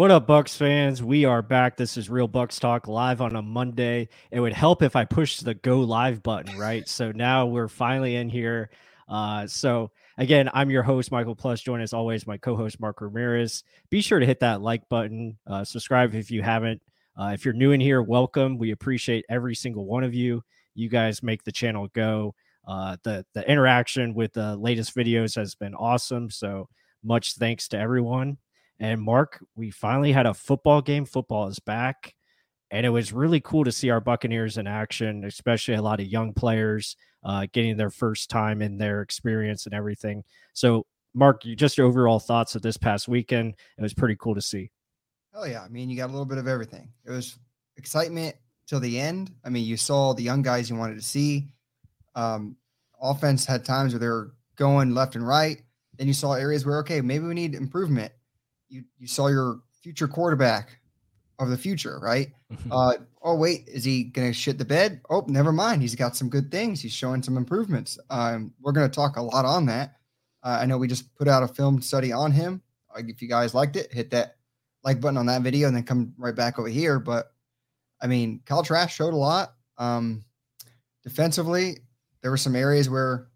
What up, Bucs fans? We are back. This is Real Bucs Talk live on a Monday. It would help if I pushed the go live button, right? so now we're finally in here. Uh, so again, I'm your host, Michael Plus. Join as always, my co-host Mark Ramirez. Be sure to hit that like button, uh, subscribe if you haven't. Uh, if you're new in here, welcome. We appreciate every single one of you. You guys make the channel go. Uh, the the interaction with the latest videos has been awesome. So much thanks to everyone. And Mark, we finally had a football game. Football is back. And it was really cool to see our Buccaneers in action, especially a lot of young players uh, getting their first time in their experience and everything. So, Mark, just your overall thoughts of this past weekend. It was pretty cool to see. Oh, yeah. I mean, you got a little bit of everything. It was excitement till the end. I mean, you saw the young guys you wanted to see. Um, offense had times where they were going left and right. Then you saw areas where, okay, maybe we need improvement you you saw your future quarterback of the future, right? Mm-hmm. Uh, oh wait, is he gonna shit the bed? Oh, never mind. He's got some good things. He's showing some improvements. Um, we're gonna talk a lot on that. Uh, I know we just put out a film study on him. Uh, if you guys liked it, hit that like button on that video and then come right back over here. But I mean, Kyle Trask showed a lot. Um, defensively, there were some areas where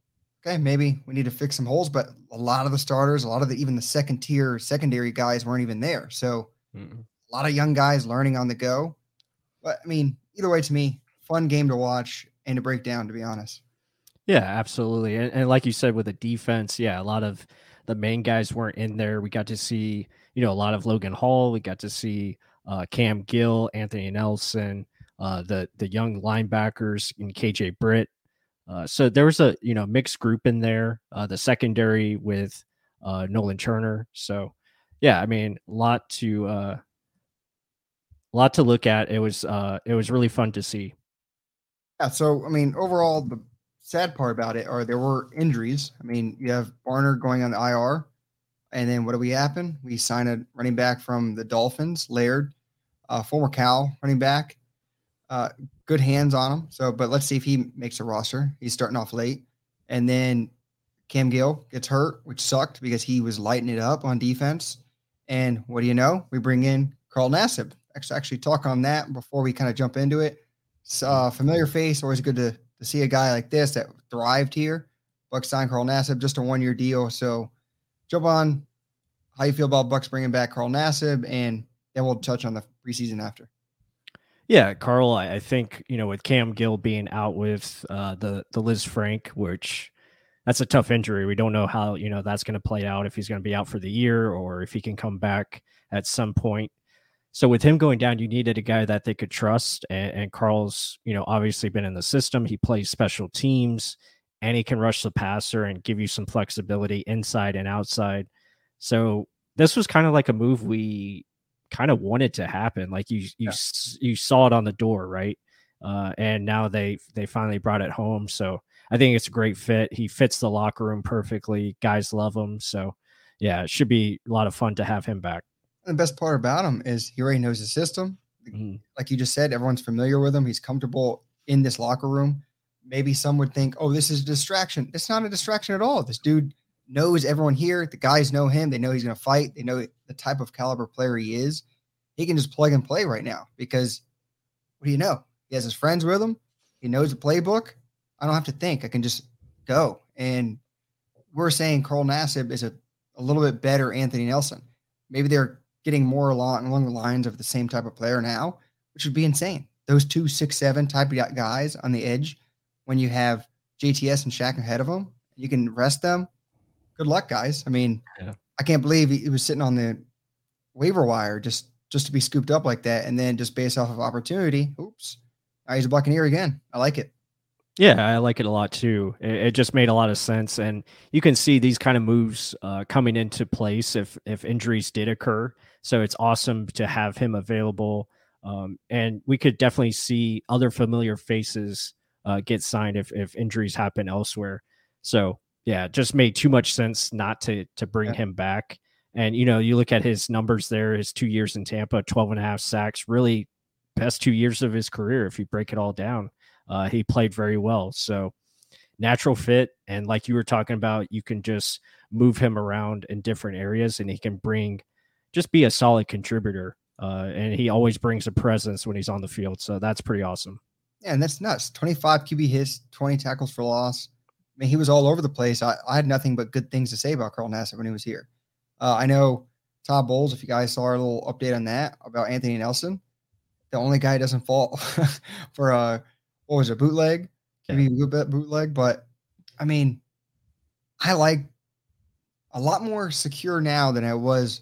okay, maybe we need to fix some holes, but a lot of the starters, a lot of the even the second tier secondary guys weren't even there. So mm-hmm. a lot of young guys learning on the go. But I mean, either way, to me, fun game to watch and to break down, to be honest. Yeah, absolutely. And, and like you said, with the defense, yeah, a lot of the main guys weren't in there. We got to see, you know, a lot of Logan Hall. We got to see uh, Cam Gill, Anthony Nelson, uh, the the young linebackers, and KJ Britt. Uh, so there was a you know mixed group in there. Uh, the secondary with uh, Nolan Turner. So yeah, I mean, a lot to uh, lot to look at. It was uh, it was really fun to see. Yeah. So I mean, overall, the sad part about it are there were injuries. I mean, you have Barner going on the IR, and then what do we happen? We sign a running back from the Dolphins, Laird, uh, former Cal running back. Uh, good hands on him. So, but let's see if he makes a roster. He's starting off late. And then Cam Gill gets hurt, which sucked because he was lighting it up on defense. And what do you know? We bring in Carl Nassib. Actually, actually talk on that before we kind of jump into it. Uh, familiar face, always good to, to see a guy like this that thrived here. Bucs signed Carl Nassib, just a one year deal. So, jump on how you feel about Bucs bringing back Carl Nassib, and then we'll touch on the preseason after. Yeah, Carl, I, I think you know with Cam Gill being out with uh, the the Frank, which that's a tough injury. We don't know how you know that's going to play out if he's going to be out for the year or if he can come back at some point. So with him going down, you needed a guy that they could trust, and, and Carl's you know obviously been in the system. He plays special teams, and he can rush the passer and give you some flexibility inside and outside. So this was kind of like a move we kind of wanted to happen. Like you you yeah. you saw it on the door, right? Uh, and now they they finally brought it home. So I think it's a great fit. He fits the locker room perfectly. Guys love him. So yeah, it should be a lot of fun to have him back. And the best part about him is he already knows the system. Mm-hmm. Like you just said, everyone's familiar with him. He's comfortable in this locker room. Maybe some would think, oh, this is a distraction. It's not a distraction at all. This dude knows everyone here. The guys know him. They know he's going to fight. They know the type of caliber player he is. He can just plug and play right now because what do you know? He has his friends with him. He knows the playbook. I don't have to think. I can just go. And we're saying Carl Nassib is a, a little bit better Anthony Nelson. Maybe they're getting more along, along the lines of the same type of player now, which would be insane. Those two six seven type of guys on the edge, when you have JTS and Shaq ahead of them, you can rest them good luck, guys. I mean, yeah. I can't believe he, was sitting on the waiver wire just just to be scooped up like that, and then just based off of opportunity. Oops, now he's a Buccaneer again. I like it. Yeah, I like it a lot too. It, it, just made a lot of sense, and you can see these kind of moves uh, coming into place if if injuries did occur. So it's awesome to have him available, um, and we could definitely see other familiar faces uh, get signed if if injuries happen elsewhere. So yeah, just made too much sense not to to bring yeah. him back. And you know, you look at his numbers there, his two years in Tampa, 12 and a half sacks, really best two years of his career if you break it all down. Uh, he played very well. So natural fit. And like you were talking about, you can just move him around in different areas and he can bring just be a solid contributor. Uh, and he always brings a presence when he's on the field. So that's pretty awesome. Yeah, and that's nuts. 25 QB hits, 20 tackles for loss. I mean, he was all over the place. I, I had nothing but good things to say about Carl Nassib when he was here. Uh, I know Todd Bowles, if you guys saw our little update on that about Anthony Nelson, the only guy doesn't fall for a, what was it, bootleg? Maybe yeah. bootleg. But I mean, I like a lot more secure now than I was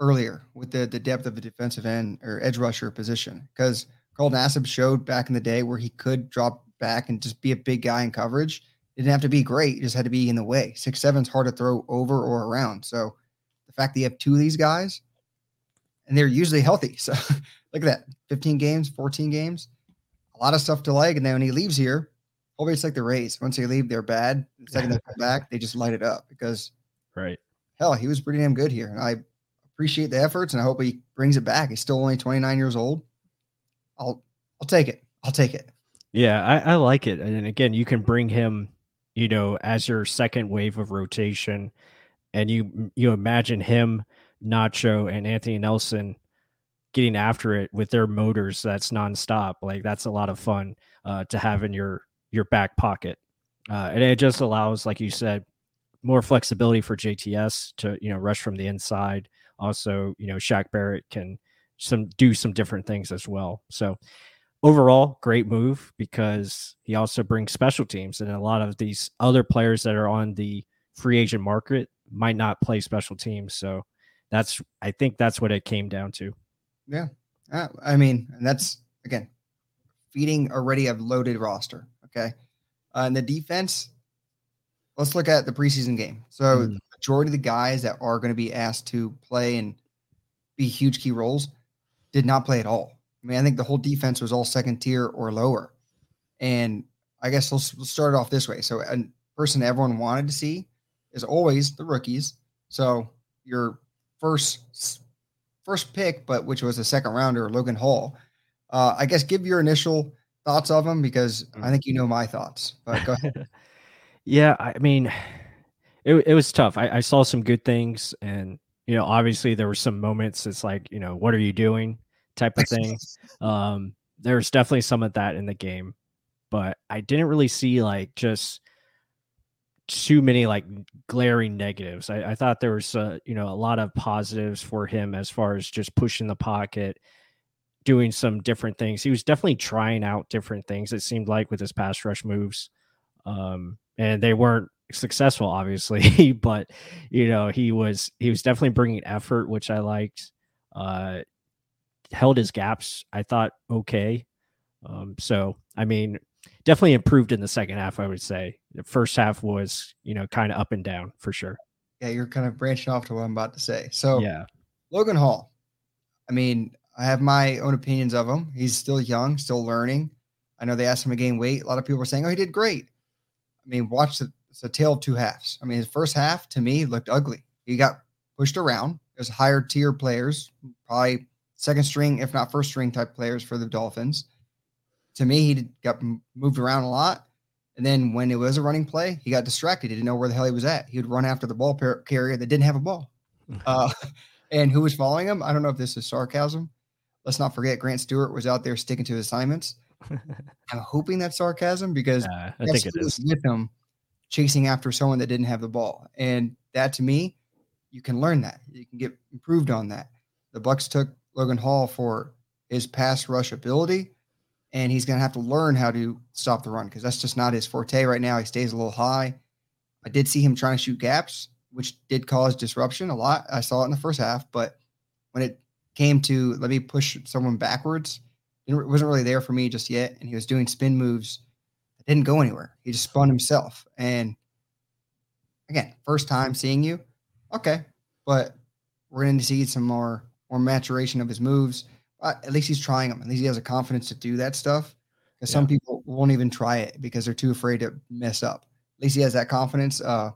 earlier with the, the depth of the defensive end or edge rusher position because Carl Nassib showed back in the day where he could drop back and just be a big guy in coverage. Didn't have to be great; just had to be in the way. Six seven's hard to throw over or around. So the fact that you have two of these guys, and they're usually healthy. So look at that: fifteen games, fourteen games, a lot of stuff to like. And then when he leaves here, it's like the Rays. Once they leave, they're bad. The second they come back, they just light it up because right. Hell, he was pretty damn good here, and I appreciate the efforts, and I hope he brings it back. He's still only 29 years old. I'll I'll take it. I'll take it. Yeah, I, I like it. And again, you can bring him, you know, as your second wave of rotation, and you you imagine him, Nacho, and Anthony Nelson getting after it with their motors. That's nonstop. Like that's a lot of fun uh, to have in your your back pocket, uh, and it just allows, like you said, more flexibility for JTS to you know rush from the inside. Also, you know, Shaq Barrett can some do some different things as well. So overall, great move because he also brings special teams, and a lot of these other players that are on the free agent market might not play special teams. So that's I think that's what it came down to. Yeah, uh, I mean, and that's again feeding already a loaded roster. Okay, uh, and the defense. Let's look at the preseason game. So, mm. majority of the guys that are going to be asked to play and be huge key roles did not play at all. I mean, I think the whole defense was all second tier or lower. And I guess let's, let's start off this way. So, a person everyone wanted to see is always the rookies. So, your first first pick, but which was a second rounder, Logan Hall. Uh, I guess give your initial thoughts of him because I think you know my thoughts. But go ahead. yeah, I mean, it it was tough. I, I saw some good things, and you know, obviously there were some moments. It's like, you know, what are you doing? Type of thing. um, there's definitely some of that in the game, but I didn't really see like just too many like glaring negatives. I, I thought there was uh, you know a lot of positives for him as far as just pushing the pocket, doing some different things. He was definitely trying out different things. It seemed like with his pass rush moves, um, and they weren't successful, obviously. but you know he was he was definitely bringing effort, which I liked. Uh, held his gaps, I thought, okay. Um, so, I mean, definitely improved in the second half, I would say. The first half was, you know, kind of up and down for sure. Yeah, you're kind of branching off to what I'm about to say. So, yeah, Logan Hall. I mean, I have my own opinions of him. He's still young, still learning. I know they asked him to gain weight. A lot of people were saying, "Oh, he did great." I mean, watch the it's a tale of two halves. I mean, his first half to me looked ugly. He got pushed around. There's higher tier players, probably second string, if not first string type players for the Dolphins. To me, he got moved around a lot. And then when it was a running play, he got distracted. He didn't know where the hell he was at. He would run after the ball carrier that didn't have a ball. Uh, and who was following him? I don't know if this is sarcasm. Let's not forget Grant Stewart was out there sticking to his assignments. I'm hoping that's sarcasm because uh, I think it is with him chasing after someone that didn't have the ball. And that to me, you can learn that. You can get improved on that. The Bucs took Logan Hall for his pass rush ability, and he's going to have to learn how to stop the run because that's just not his forte right now. He stays a little high. I did see him trying to shoot gaps, which did cause disruption a lot. I saw it in the first half, but when it came to let me push someone backwards, it wasn't really there for me just yet. And he was doing spin moves that didn't go anywhere. He just spun himself. And again, first time seeing you, okay, but we're going to see some more or maturation of his moves. Uh, at least he's trying them. At least he has a confidence to do that stuff. Because yeah. some people won't even try it because they're too afraid to mess up. At least he has that confidence. Uh,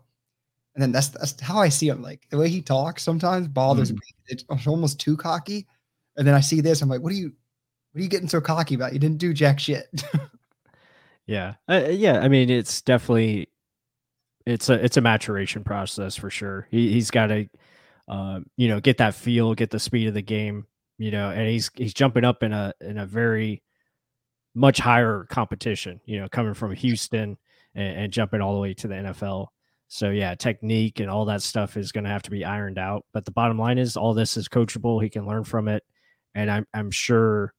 and then that's that's how I see him. Like the way he talks sometimes bothers mm. me. It's almost too cocky. And then I see this, I'm like, what are you, what are you getting so cocky about? You didn't do jack shit. yeah, uh, yeah. I mean, it's definitely it's a it's a maturation process for sure. He he's got to uh, you know, get that feel, get the speed of the game, you know, and he's he's jumping up in a in a very much higher competition, you know, coming from Houston and, and jumping all the way to the NFL. So yeah, technique and all that stuff is going to have to be ironed out. But the bottom line is, all this is coachable. He can learn from it, and I'm I'm sure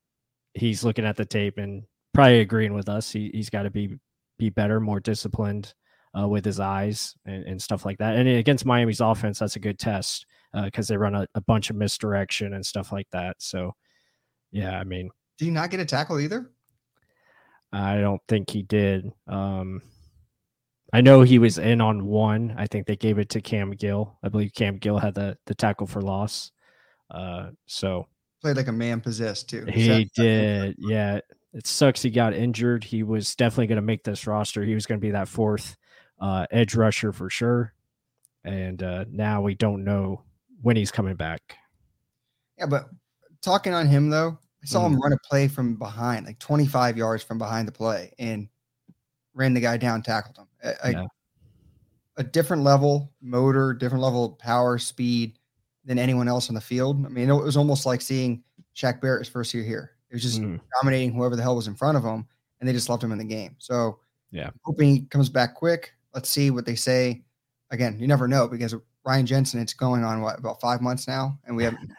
he's looking at the tape and probably agreeing with us. He he's got to be be better, more disciplined uh, with his eyes and, and, stuff like that. And against Miami's offense, that's a good test because uh, they run a, a bunch of misdirection and stuff like that. So yeah, I mean, do you not get a tackle either? I don't think he did. Um, I know he was in on one. I think they gave it to Cam Gill. I believe Cam Gill had the the tackle for loss. Uh, so played like a man possessed too. He that- did. Yeah, it sucks he got injured. He was definitely going to make this roster. He was going to be that fourth uh, edge rusher for sure. And uh, now we don't know when he's coming back. Yeah, but talking on him though, I saw mm. him run a play from behind, like 25 yards from behind the play, and ran the guy down, tackled him. A, yeah. a different level motor, different level power, speed than anyone else on the field. I mean, it was almost like seeing Shaq Barrett's first year here. It was just mm. dominating whoever the hell was in front of him, and they just left him in the game. So, yeah, hoping he comes back quick. Let's see what they say. Again, you never know because Ryan Jensen, it's going on what about five months now, and we haven't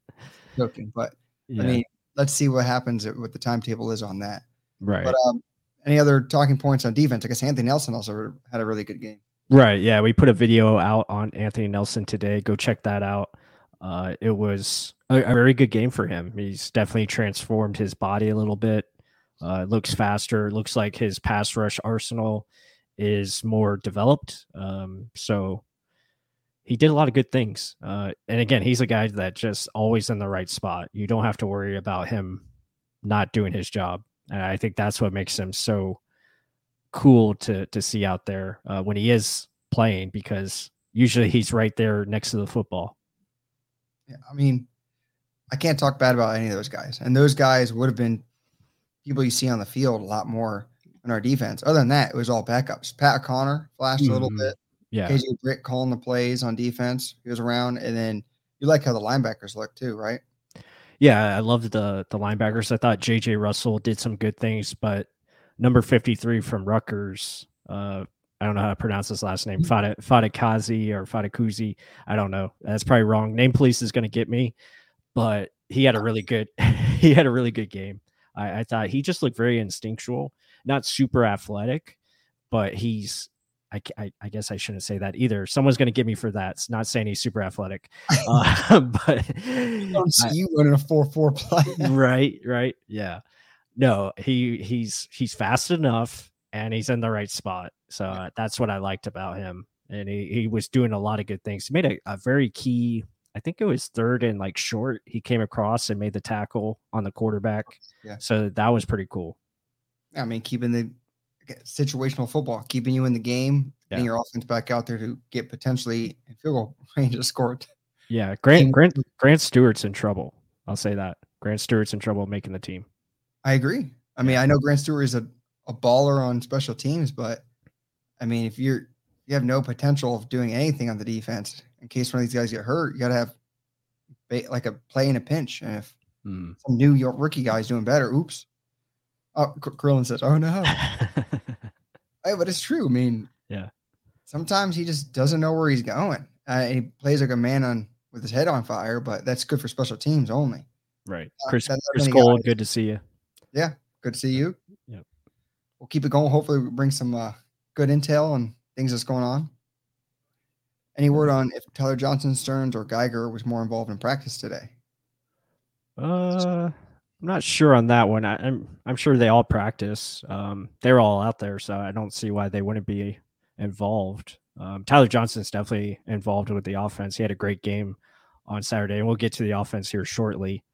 joking, but yeah. I mean, let's see what happens what the timetable is on that. Right. But um, any other talking points on defense? I guess Anthony Nelson also had a really good game. Right. Yeah. We put a video out on Anthony Nelson today. Go check that out. Uh, it was a, a, very good game for him. He's definitely transformed his body a little bit. Uh, looks faster. Looks like his pass rush arsenal is more developed. Um, so he did a lot of good things. Uh, and again, he's a guy that just always in the right spot. You don't have to worry about him not doing his job. And I think that's what makes him so cool to to see out there uh, when he is playing because usually he's right there next to the football. Yeah, I mean, I can't talk bad about any of those guys, and those guys would have been people you see on the field a lot more in our defense. Other than that, it was all backups. Pat Connor flashed mm-hmm. a little mm-hmm. bit. Yeah, KJ Britt calling the plays on defense. He was around, and then you like how the linebackers look too, right? Yeah, I loved the the linebackers. I thought JJ Russell did some good things, but number 53 from Rutgers, uh, I don't know how to pronounce his last name, mm-hmm. Fadikazi or Fadikuzi. I don't know. That's probably wrong. Name police is going to get me, but he had a really good he had a really good game. I, I thought he just looked very instinctual, not super athletic, but he's I, I, I, guess I shouldn't say that either. Someone's going to get me for that. It's not saying he's super athletic, uh, but I don't see I, you running a four four play. right, right, yeah. No, he he's he's fast enough and he's in the right spot. So uh, that's what I liked about him, and he he was doing a lot of good things. He made a, a very key. I think it was third and like short. He came across and made the tackle on the quarterback. Yeah. So that was pretty cool. I mean, keeping the situational football, keeping you in the game, yeah. and your offense back out there to get potentially field goal range to score. Yeah, Grant Grant Grant Stewart's in trouble. I'll say that Grant Stewart's in trouble making the team. I agree. I mean, I know Grant Stewart is a, a baller on special teams, but I mean, if you're you have no potential of doing anything on the defense in case one of these guys get hurt, you got to have like a play in a pinch. And if hmm. some New York rookie guy is doing better, oops. Oh, Krillin says, "Oh no." hey, but it's true. I mean, yeah. Sometimes he just doesn't know where he's going. Uh, he plays like a man on with his head on fire, but that's good for special teams only. Right, uh, Chris, Chris Cole, good to see you. Yeah, good to see you. Yeah, we'll keep it going. Hopefully, we bring some uh, good intel on things that's going on. Any word on if Tyler Johnson, Sterns, or Geiger was more involved in practice today? Uh, I'm not sure on that one. I, am I'm, I'm sure they all practice. Um, they're all out there, so I don't see why they wouldn't be involved. Um, Tyler Johnson's definitely involved with the offense. He had a great game on Saturday, and we'll get to the offense here shortly.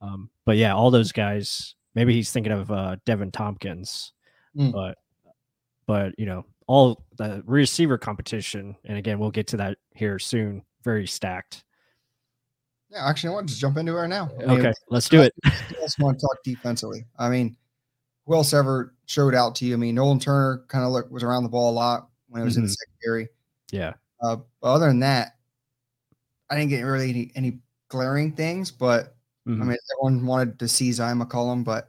Um, but yeah, all those guys. Maybe he's thinking of uh, Deven Thompkins, mm. but but you know all the receiver competition, and again, we'll get to that here soon. Very stacked. Yeah, actually, I want to just jump into it right now. I mean, okay, let's do it. I just want to talk defensively. I mean, who else ever showed out to you? I mean, Nolan Turner kind of look was around the ball a lot when it was mm-hmm. in the mm-hmm. secondary. Yeah. Uh, but other than that, I didn't get really any, any glaring things, but Mhm. I mean, everyone wanted to see Zion McCollum, but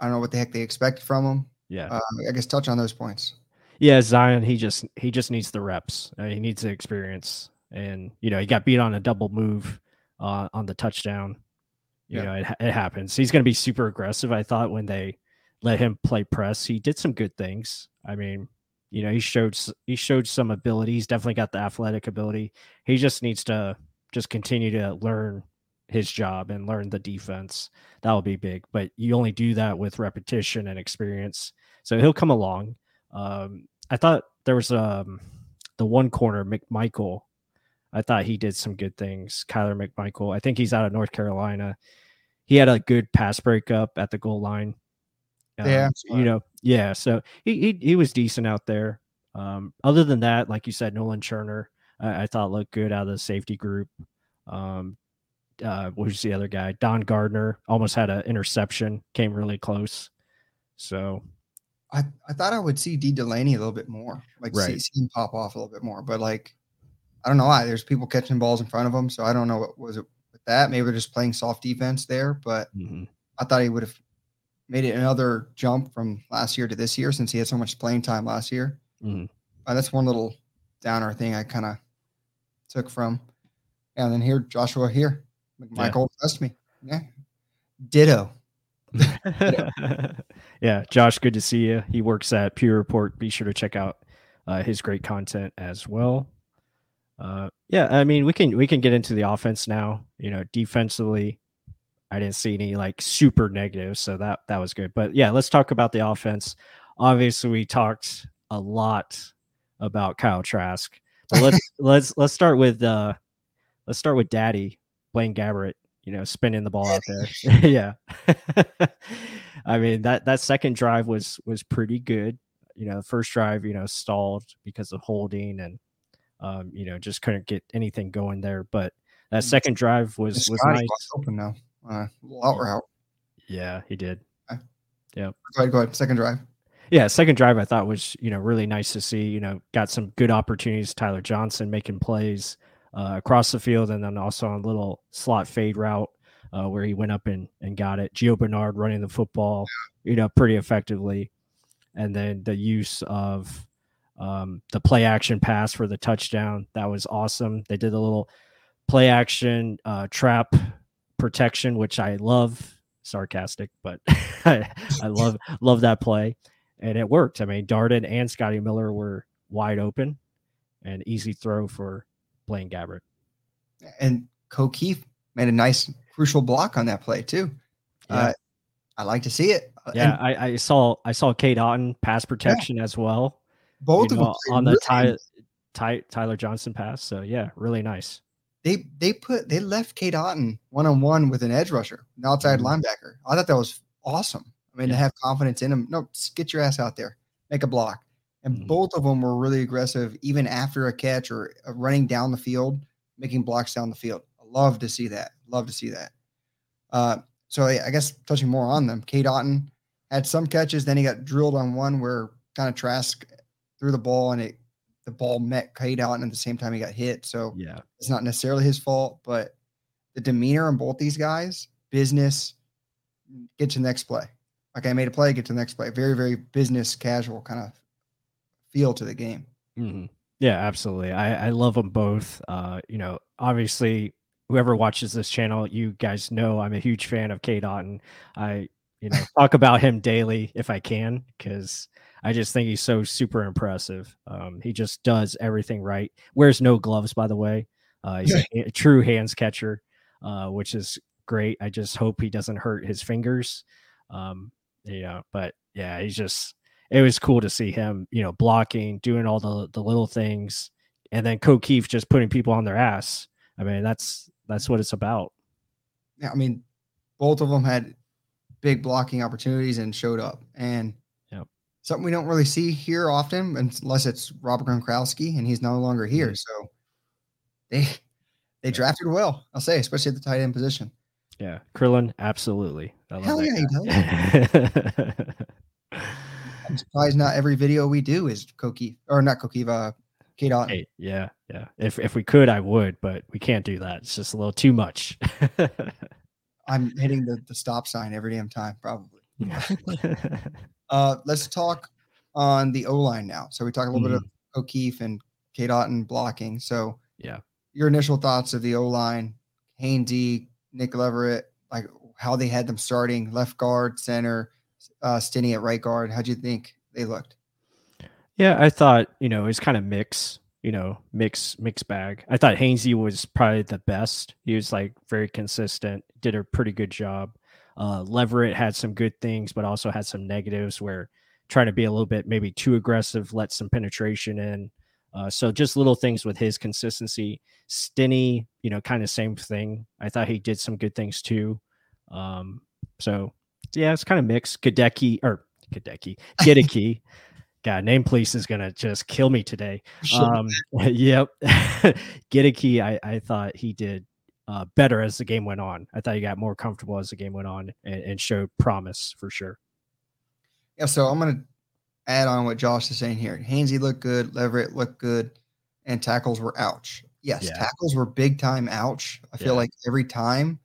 I don't know what the heck they expected from him. yeah. Uh, I guess touch on those points. Yeah, Zion, he just he just needs the reps. Uh, he needs the experience, and you know he got beat on a double move uh, on the touchdown. You Yeah. know it, it happens. He's going to be super aggressive. I thought when they let him play press, he did some good things. I mean, you know he showed he showed some ability. He's definitely got the athletic ability. He just needs to just continue to learn his job and learn the defense. That will be big. But you only do that with repetition and experience. So he'll come along. Um, I thought there was um the one corner McMichael. I thought he did some good things. Kyler McMichael. I think he's out of North Carolina. He had a good pass breakup at the goal line. Yeah, Um, you know, yeah. So he he, he was decent out there. Um, other than that, like you said, Nolan Turner, I, I thought looked good out of the safety group. Um, uh, what was the other guy? Don Gardner almost had an interception, came really close. So I, I thought I would see Dee Delaney a little bit more, like see, see him pop off a little bit more. But like, I don't know why. There's people catching balls in front of him, so I don't know what was it with that. Maybe they're just playing soft defense there. But mhm. I thought he would have made it another jump from last year to this year since he had so much playing time last year. Mhm. Uh, that's one little downer thing I kind of took from. And then here, Joshua here, Michael impressed me. Yeah, ditto. yeah, Josh, good to see you. He works at Pewter Report. Be sure to check out uh, his great content as well. Uh, yeah, I mean, we can we can get into the offense now. You know, defensively, I didn't see any like super negatives, so that that was good. But yeah, let's talk about the offense. Obviously, we talked a lot about Kyle Trask. But let's let's let's start with uh let's start with Daddy Blaine Gabbert. You know, spinning the ball out there. yeah. I mean that that second drive was was pretty good. You know, first drive, you know, stalled because of holding and um, you know, just couldn't get anything going there. But that Mm. second drive was was nice. open now. Uh, out route. Yeah, he did. Go ahead, go ahead. Second drive. Yeah, second drive I thought was you know really nice to see. You know, got some good opportunities. Tyler Johnson making plays uh, across the field, and then also on a little slot fade route uh, where he went up and and got it. Gio Bernard running the football, you know, pretty effectively, and then the use of um, the play action pass for the touchdown that was awesome. They did a little play action uh, trap protection, which I love. Sarcastic, but I, I love love that play, and it worked. I mean, Darden and Scotty Miller were wide open, and easy throw for Blaine Gabbert. And Kieft made a nice crucial block on that play too. Yeah. Uh, I like to see it. Yeah, and I, I saw I saw Cade Otton pass protection as well. Both you of know, them on the really- Ty, Ty, Tyler Johnson pass. So yeah, really nice. they they put they left Cade Otton one on one with an edge rusher, an outside Mhm. linebacker. I thought that was awesome. I mean, to have confidence in him. No, get your ass out there, make a block. And Mhm. both of them were really aggressive, even after a catch or uh, running down the field, making blocks down the field. I love to see that. Love to see that. Uh, so I, I guess touching more on them, Cade Otton had some catches. Then he got drilled on one where kind of Trask threw the ball and it the ball met Cade Otton at the same time he got hit. So Yeah, it's not necessarily his fault, but the demeanor on both these guys, business, get to the next play. Like I made a play, get to the next play. Very, very business casual kind of feel to the game. hmm Yeah, absolutely. I, I love them both. Uh, you know, obviously, whoever watches this channel, you guys know I'm a huge fan of Cade Otton. I, you know, talk about him daily if I can, because I just think he's so super impressive. Um, he just does everything right. Wears no gloves, by the way. Uh, he's a, a true hands catcher, uh, which is great. I just hope he doesn't hurt his fingers. Um, yeah, but yeah, he's just it was cool to see him, you know, blocking, doing all the the little things, and then Kieft just putting people on their ass. I mean, that's that's what it's about. Yeah, I mean, both of them had big blocking opportunities and showed up. And Yep. something we don't really see here often, unless it's Robert Gronkowski and he's no longer here. Mhm. So they they drafted well, I'll say, especially at the tight end position. Yeah, Krillin, absolutely. I love Hell that yeah, he. I'm surprised not every video we do is Koki or not Koki, uh, Cade Otton. Hey, yeah, Yeah. If if we could, I would, but we can't do that. It's just a little too much. I'm hitting the, the stop sign every damn time, probably. Yeah. Uh, let's talk on the O line now. So we talk a little bit of Mm-hmm. O'Keefe and Cade Otton blocking. So yeah. your initial thoughts of the O line, Hainsey, Nick Leverett, like how they had them starting left guard, center, uh, Stinnie at right guard. How'd you think they looked? Yeah, I thought, you know, it's kind of mix, you know, mix mix bag. I thought Hainsey was probably the best. He was like very consistent, did a pretty good job. Uh Leverett had some good things, but also had some negatives where trying to be a little bit maybe too aggressive, let some penetration in. Uh, so just little things with his consistency. Stinnie, you know, kind of same thing. I thought he did some good things too. Um, so yeah, it's kind of mixed. Gadecki or Gadecki, Giddicky. God, name police is gonna just kill me today. Um, yep, Giddicky. I I thought he did uh, better as the game went on. I thought he got more comfortable as the game went on and, and showed promise for sure. Yeah, so I'm gonna add on what Josh is saying here. Hainsey looked good, Leverett looked good, and tackles were ouch. Yes, Yeah. tackles were big time ouch. I feel Yeah. like every time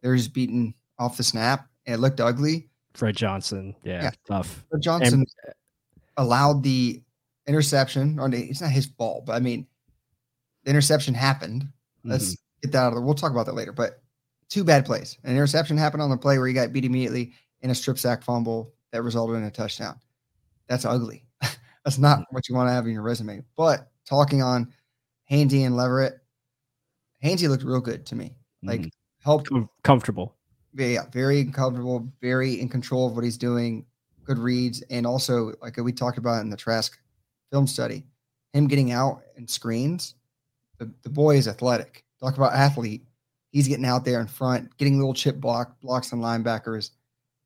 they're just beaten off the snap and it looked ugly. Fred Johnson, yeah, Yeah. tough. But Johnson allowed the interception, or it's not his fault, but I mean, the interception happened. Let's Mhm. get that out of there. We'll talk about that later. But two bad plays. An interception happened on the play where he got beat immediately, and a strip sack fumble that resulted in a touchdown. That's ugly. That's not what you want to have in your resume. But talking on Hainsey and Leverett, Hainsey looked real good to me. Like Mhm. helped Com- comfortable. yeah, yeah, very comfortable, very in control of what he's doing, good reads, and also like we talked about in the Trask film study, him getting out and screens. The, the boy is athletic. Talk about athlete. He's getting out there in front, getting little chip block blocks on linebackers.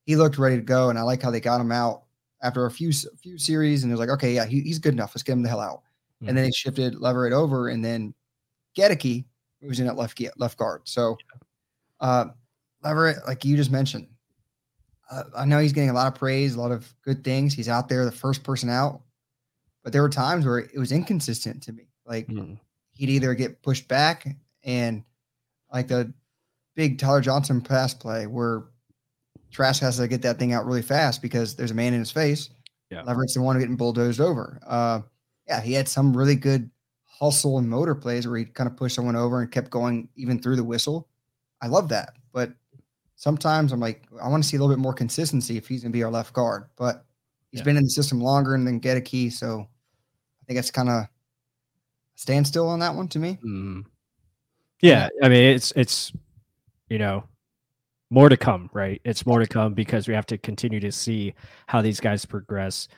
He looked ready to go, and I like how they got him out after a few s- few series, and it was like, okay, yeah, he, he's good enough. Let's get him the hell out. And then they shifted Leverett over, and then Goedeke moves in at left left guard. So, uh, Leverett, like you just mentioned, uh, I know he's getting a lot of praise, a lot of good things. He's out there, the first person out, but there were times where it was inconsistent to me. Like Mhm. he'd either get pushed back and like the big Tyler Johnson pass play where Trask has to get that thing out really fast because there's a man in his face. Yeah. Leverett's the one getting bulldozed over. Uh, yeah, he had some really good hustle and motor plays where he kind of pushed someone over and kept going even through the whistle. I love that. But sometimes I'm like, I want to see a little bit more consistency if he's going to be our left guard. But he's Yeah. been in the system longer and then get a key. So I think it's kind of standstill on that one to me. Mhm. Yeah, I mean it's it's you know more to come, right? It's more to come because we have to continue to see how these guys progress.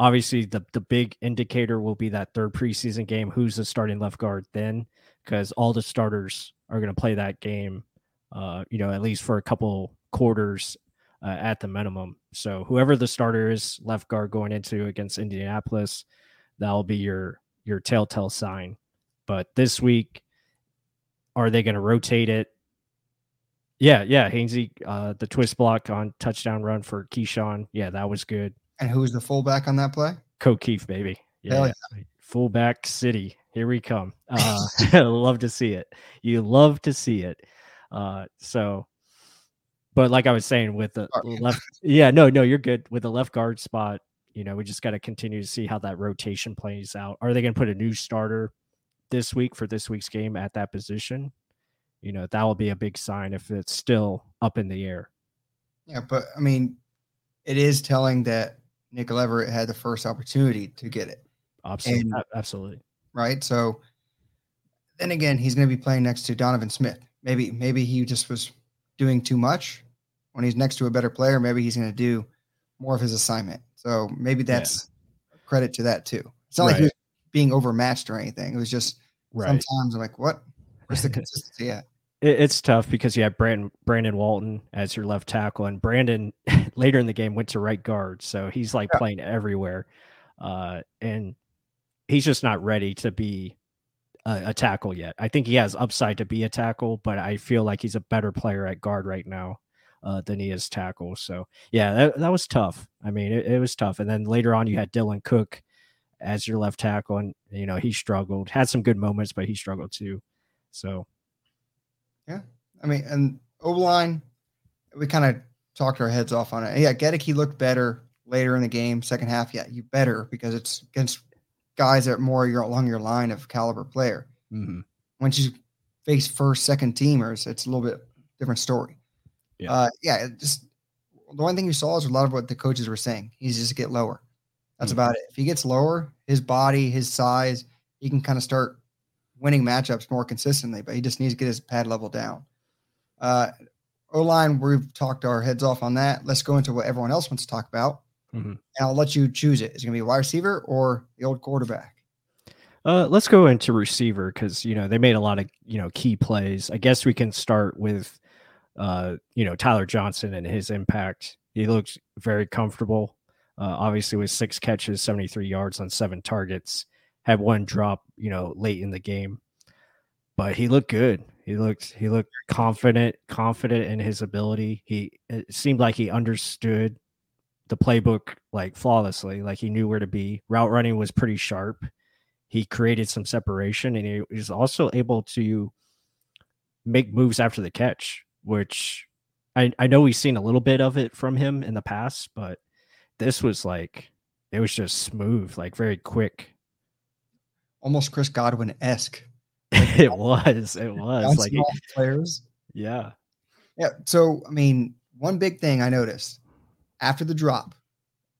Obviously, the the big indicator will be that third preseason game. Who's the starting left guard then? Because all the starters are going to play that game, uh, you know, at least for a couple quarters uh, at the minimum. So whoever the starter is, left guard going into against Indianapolis, that'll be your your telltale sign. But this week, are they going to rotate it? Yeah, yeah. Hainsey, uh, the twist block on touchdown run for Ke'Shawn. Yeah, that was good. And who's the fullback on that play? Ko Kieft, baby. Yeah, yeah. Fullback City. Here we come. Uh, love to see it. You love to see it. Uh, so, but like I was saying, with the Sorry. left, yeah, no, no, you're good with the left guard spot. You know, we just got to continue to see how that rotation plays out. Are they going to put a new starter this week for this week's game at that position? You know, that will be a big sign if it's still up in the air. Yeah, but I mean, it is telling that Nick Leverett had the first opportunity to get it, Absolutely, And- absolutely. right? So then again, he's going to be playing next to Donovan Smith. Maybe, maybe he just was doing too much when he's next to a better player. Maybe he's going to do more of his assignment. So maybe that's credit to that too. It's not like he was being overmatched or anything. It was just Right. sometimes I'm like, what? Where's the consistency at? it's tough because you have Brandon Brandon Walton as your left tackle, and Brandon later in the game went to right guard, so he's like Yeah. playing everywhere, uh, and he's just not ready to be a, a tackle yet. I think he has upside to be a tackle, but I feel like he's a better player at guard right now uh, than he is tackle. So yeah, that, that was tough. I mean, it, it was tough. And then later on, you had Dylan Cook as your left tackle, and you know he struggled. Had some good moments, but he struggled too. So, yeah, I mean, and O line, we kind of talked our heads off on it. Yeah, Goedeke, he looked better later in the game, second half. Yeah, you better because it's against guys that are more your along your line of caliber player. mm-hmm. Once you face first, second teamers, it's a little bit different story. Yeah. Uh, yeah, just the one thing you saw is a lot of what the coaches were saying. He's just get lower. That's Mhm. about it. If he gets lower, his body, his size, he can kind of start winning matchups more consistently. But he just needs to get his pad level down. Uh, O line, we've talked our heads off on that. Let's go into what everyone else wants to talk about, Mhm. and I'll let you choose it. Is it going to be a wide receiver or the old quarterback? Uh, let's go into receiver because you know they made a lot of you know key plays. I guess we can start with uh, you know Tyler Johnson and his impact. He looked very comfortable. Uh, obviously, with six catches, seventy three yards on seven targets, had one drop you know late in the game, but he looked good. He looked he looked confident, confident in his ability. He it seemed like he understood the playbook like flawlessly. Like he knew where to be. Route running was pretty sharp he created some separation and he was also able to make moves after the catch, which I, I know we've seen a little bit of it from him in the past, but this was like it was just smooth, like very quick. Almost Chris Godwin esque. it was, it was like players. yeah. Yeah. So, I mean, one big thing I noticed after the drop.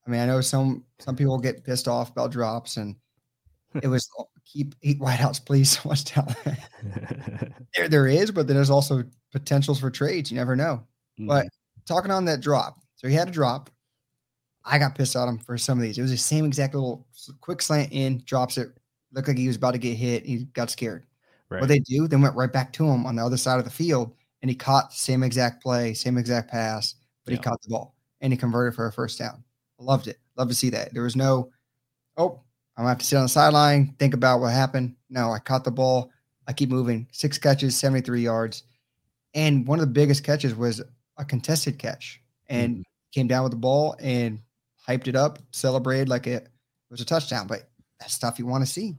I mean, I know some some people get pissed off about drops, and it was keep eight wideouts, please. So much there, there is, but there's also potentials for trades. You never know. But mm-hmm. talking on that drop, so he had a drop. I got pissed at him for some of these. It was the same exact little quick slant in, drops it. Looked like he was about to get hit. He got scared. right. What they do, then went right back to him on the other side of the field, and he caught the same exact play, same exact pass, but Yeah. he caught the ball and he converted for a first down. Loved it. Love to see that. There was no, oh, I'm gonna have to sit on the sideline, think about what happened. No, I caught the ball. I keep moving. Six catches, 73 yards. And one of the biggest catches was a contested catch. And Mhm. came down with the ball and hyped it up, celebrated like it was a touchdown. But that's stuff you want to see.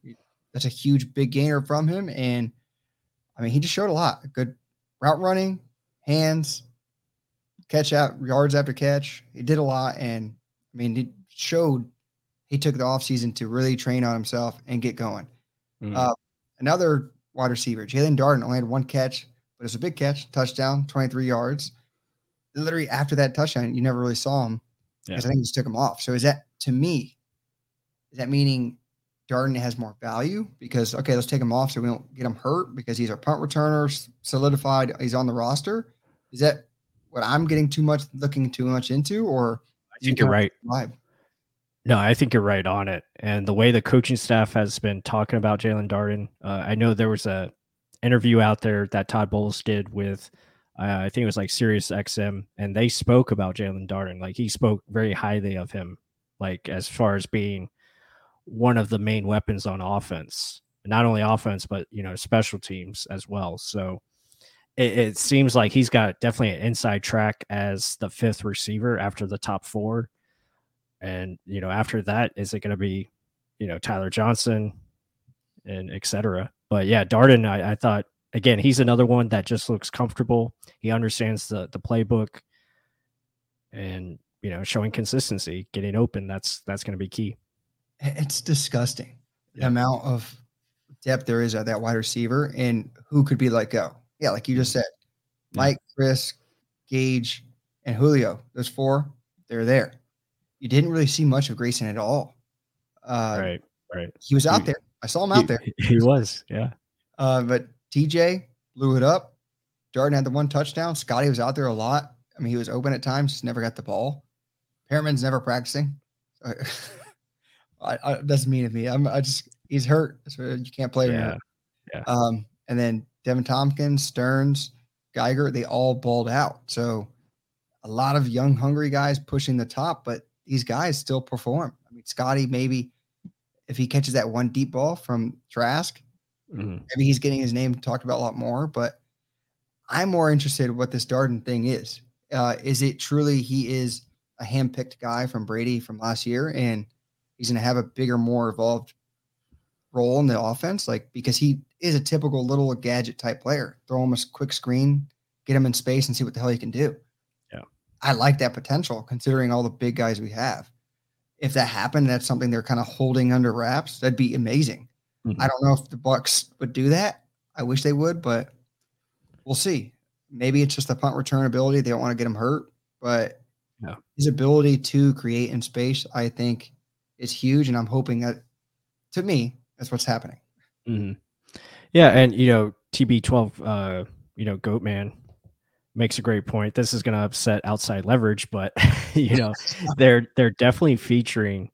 That's a huge big gainer from him. And I mean, he just showed a lot. Good route running, hands, catch out yards after catch. He did a lot. And I mean, he showed he took the offseason to really train on himself and get going. Mhm. Uh, another wide receiver, Jaelon Darden, only had one catch, but it was a big catch, touchdown, 23 yards. Literally after that touchdown, you never really saw him because I think he just took him off. So is that to me? Is that meaning Darden has more value because okay, let's take him off so we don't get him hurt because he's our punt returner, solidified, he's on the roster. Is that what I'm getting too much looking too much into, or I think you're right. vibe? No, I think you're right on it. And the way the coaching staff has been talking about Jaelon Darden, uh, I know there was a interview out there that Todd Bowles did with, uh, I think it was like Sirius XM, and they spoke about Jaelon Darden. Like he spoke very highly of him, like as far as being one of the main weapons on offense, not only offense but you know special teams as well. So it, it seems like he's got definitely an inside track as the fifth receiver after the top four. And you know, after that, is it going to be, you know, Tyler Johnson, and et cetera? But yeah, Darden, I, I thought again, he's another one that just looks comfortable. He understands the the playbook, and you know, showing consistency, getting open. That's that's going to be key. It's disgusting the amount of depth there is at that wide receiver and who could be let go. Yeah, like you just said. Mike, Chris, Gage, and Julio. Those four, they're there. You didn't really see much of Grayson at all. Uh, right, right. He was out He- there. I saw him out there. He, he was, yeah. Uh, but TJ blew it up. Darden had the one touchdown. Scotty was out there a lot. I mean, he was open at times, just never got the ball. Perriman's never practicing. I, I, doesn't mean to me. I'm, I just he's hurt, so you can't play. Yeah, him. yeah. Um, and then Deven Thompkins, Sterns, Geiger, they all balled out. So a lot of young, hungry guys pushing the top, but these guys still perform. I mean, Scotty maybe if he catches that one deep ball from Trask, Mhm. maybe he's getting his name talked about a lot more, but I'm more interested in what this Darden thing is. Uh, is it truly he is a handpicked guy from Brady from last year and he's going to have a bigger, more evolved role in the offense. Like because he is a typical little gadget type player. Throw him a quick screen, get him in space, and see what the hell he can do. Yeah, I like that potential considering all the big guys we have. If that happened, that's something they're kind of holding under wraps. That'd be amazing. Mm-hmm. I don't know if the Bucs would do that. I wish they would, but we'll see. Maybe it's just the punt return ability. They don't want to get him hurt, but yeah. his ability to create in space, I think, is huge. And I'm hoping that, to me, that's what's happening. Mm-hmm. Yeah, and you know, TB12, uh, you know, Goatman makes a great point. This is going to upset outside leverage, but you know, they're they're definitely featuring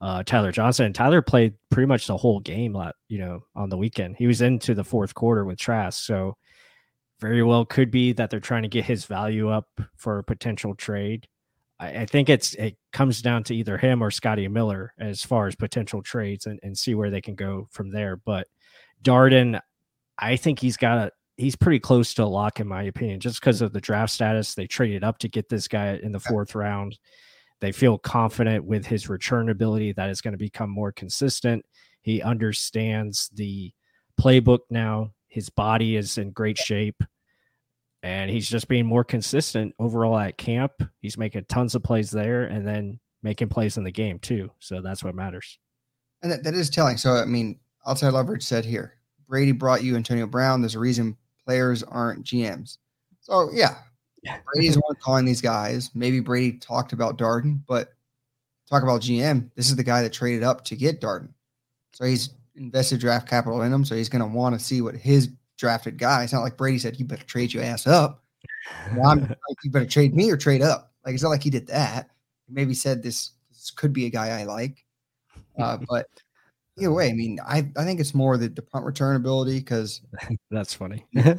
uh, Tyler Johnson. And Tyler played pretty much the whole game, lot, you know, on the weekend. He was into the fourth quarter with Trask, so very well could be that they're trying to get his value up for a potential trade. I, I think it's it comes down to either him or Scotty Miller as far as potential trades and, and see where they can go from there. But Darden, I think he's got a he's pretty close to a lock in my opinion, just because of the draft status. They traded up to get this guy in the fourth round. They feel confident with his return ability that is going to become more consistent. He understands the playbook now. His body is in great shape and he's just being more consistent overall at camp. He's making tons of plays there and then making plays in the game too. So that's what matters. And that, that is telling. So, I mean, outside leverage said here Brady brought you Antonio Brown. There's a reason players aren't GMs. So, yeah, Brady's the one calling these guys. Maybe Brady talked about Darden, but talk about GM. This is the guy that traded up to get Darden. So he's invested draft capital in him. So he's going to want to see what his drafted guy. It's not like Brady said, "You better trade your ass up." I'm like, "You better trade me or trade up." Like it's not like he did that. He maybe said this, this could be a guy I like, uh, but either way, I mean, I, I think it's more the, the punt return ability because that's funny. Good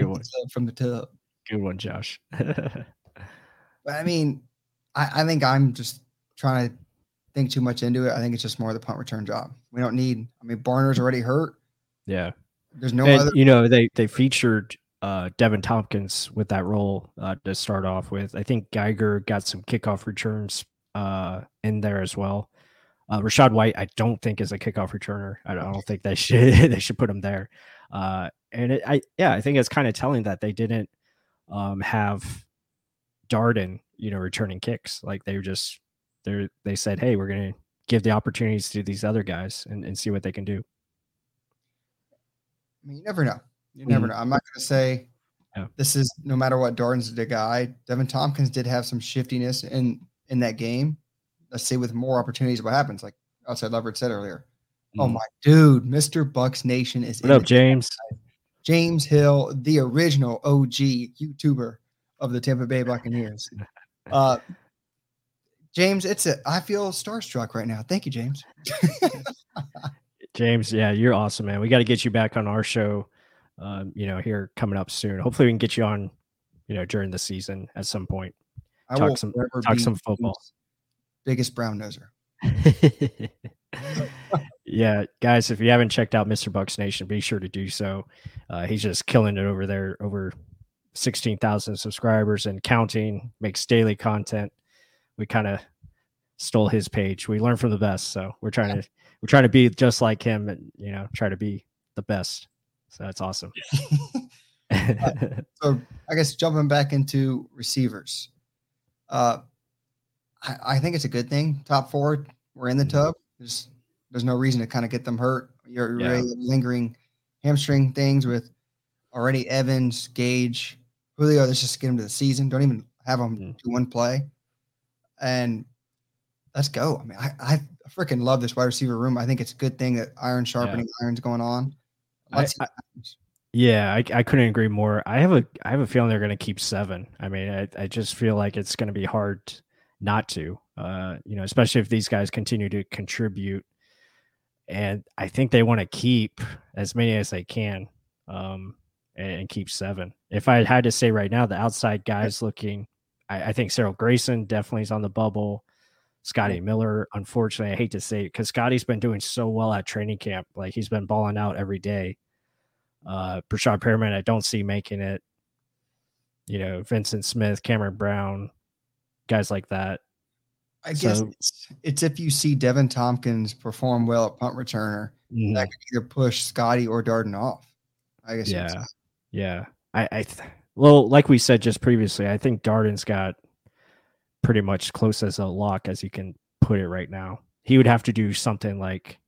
one from the tub. Good one, Josh. but I mean, I, I think I'm just trying to think too much into it. I think it's just more the punt return job. We don't need. I mean, Barner's already hurt. Yeah. There's no and, other. You know, they they featured uh, Deven Thompkins with that role uh, to start off with. I think Geiger got some kickoff returns uh, in there as well. Uh, Rachaad White, I don't think is a kickoff returner. I don't, I don't think they should they should put him there. Uh, and it, I yeah, I think it's kind of telling that they didn't um, have Darden, you know, returning kicks. Like they were just they they said, hey, we're gonna give the opportunities to these other guys and, and see what they can do. I mean, you never know. You never mm. know. I'm not going to say yeah. this is no matter what Darden's the guy. Deven Thompkins did have some shiftiness in in that game. Let's see with more opportunities what happens. Like outside Leverett said earlier. Oh mm. Oh my dude, Mr. Bucks Nation is what up, James? James Hill, the original OG YouTuber of the Tampa Bay Buccaneers. Uh, James, it's a I feel starstruck right now. Thank you, James. James, yeah, you're awesome, man. We got to get you back on our show. Um, you know, here coming up soon. Hopefully, we can get you on. You know, during the season at some point. I talk some talk some football. Biggest brown noser. yeah, guys, if you haven't checked out Mr. Bucks Nation, be sure to do so. Uh, he's just killing it over there. Over sixteen thousand subscribers and counting. Makes daily content. We kind of stole his page. We learn from the best, so we're trying to we're trying to be just like him and you know try to be the best so that's awesome uh, so i guess jumping back into receivers uh I, I, think it's a good thing top four we're in the mm-hmm. tub there's there's no reason to kind of get them hurt you're yeah. really lingering hamstring things with already evans gage julio let's just get them to the season don't even have them mm-hmm. do one play and let's go i mean i i I freaking love this wide receiver room. I think it's a good thing that iron sharpening yeah. irons going on. I, I, yeah, I, I couldn't agree more. I have a I have a feeling they're going to keep seven. I mean, I, I just feel like it's going to be hard not to. Uh, you know, especially if these guys continue to contribute. And I think they want to keep as many as they can, um, and, and, keep seven. If I had to say right now, the outside guys looking, I, I think Cyril Grayson definitely is on the bubble. Scotty Miller, unfortunately, I hate to say it because Scotty's been doing so well at training camp. Like he's been balling out every day. Uh, Breshad Perriman, I don't see making it. You know, Vyncint Smith, Cameron Brown, guys like that. I guess so, it's if you see Deven Thompkins perform well at punt returner, mm-hmm. that could either push Scotty or Darden off. I guess. Yeah, yeah. I, I th- well, like we said just previously, I think Darden's got pretty much close as a lock as you can put it right now. He would have to do something like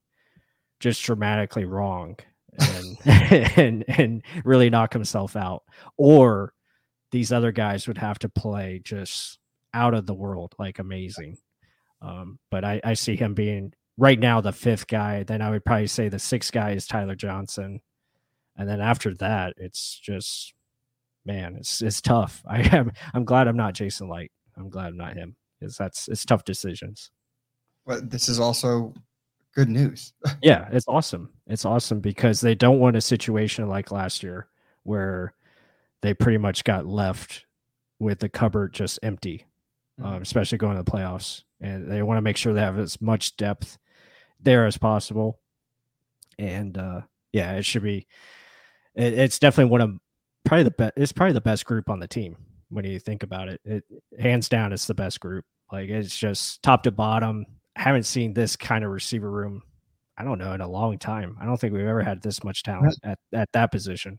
just dramatically wrong and and and really knock himself out, or these other guys would have to play just out of the world, like amazing. Um, but I, I see him being right now the fifth guy. Then I would probably say the sixth guy is Tyler Johnson, and then after that, it's just man, it's it's tough. I am I'm glad I'm not Jason Licht. I'm glad I'm not him because that's it's tough decisions. But this is also good news. yeah, it's awesome. It's awesome because they don't want a situation like last year where they pretty much got left with the cupboard just empty, mm-hmm. um, especially going to the playoffs. And they want to make sure they have as much depth there as possible. And uh, yeah, it should be. It, it's definitely one of probably the best. It's probably the best group on the team when you think about it. It hands down, it's the best group. Like it's just top to bottom. I haven't seen this kind of receiver room. I don't know in a long time. I don't think we've ever had this much talent at, at that position.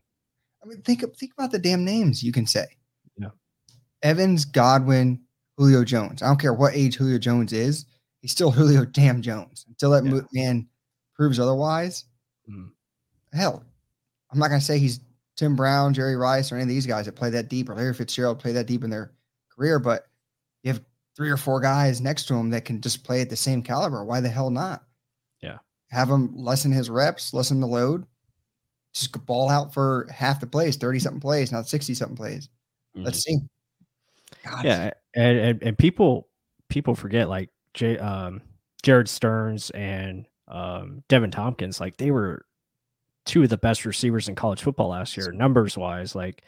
I mean, think think about the damn names you can say. Yeah. Evans, Godwin, Julio Jones. I don't care what age Julio Jones is. He's still Julio damn Jones. Until that yeah. man proves otherwise, mm. hell, I'm not gonna say he's Tim Brown, Jerry Rice, or any of these guys that play that deep, or Larry Fitzgerald play that deep in their career, but you have three or four guys next to him that can just play at the same caliber. Why the hell not? Yeah. Have him lessen his reps, lessen the load, just ball out for half the plays, 30 something plays, not 60 something plays. Mm-hmm. Let's see. God. Yeah. And, and, and people, people forget like J, um, Jerreth Sterns and um, Deven Thompkins, like they were two of the best receivers in college football last year, numbers wise. Like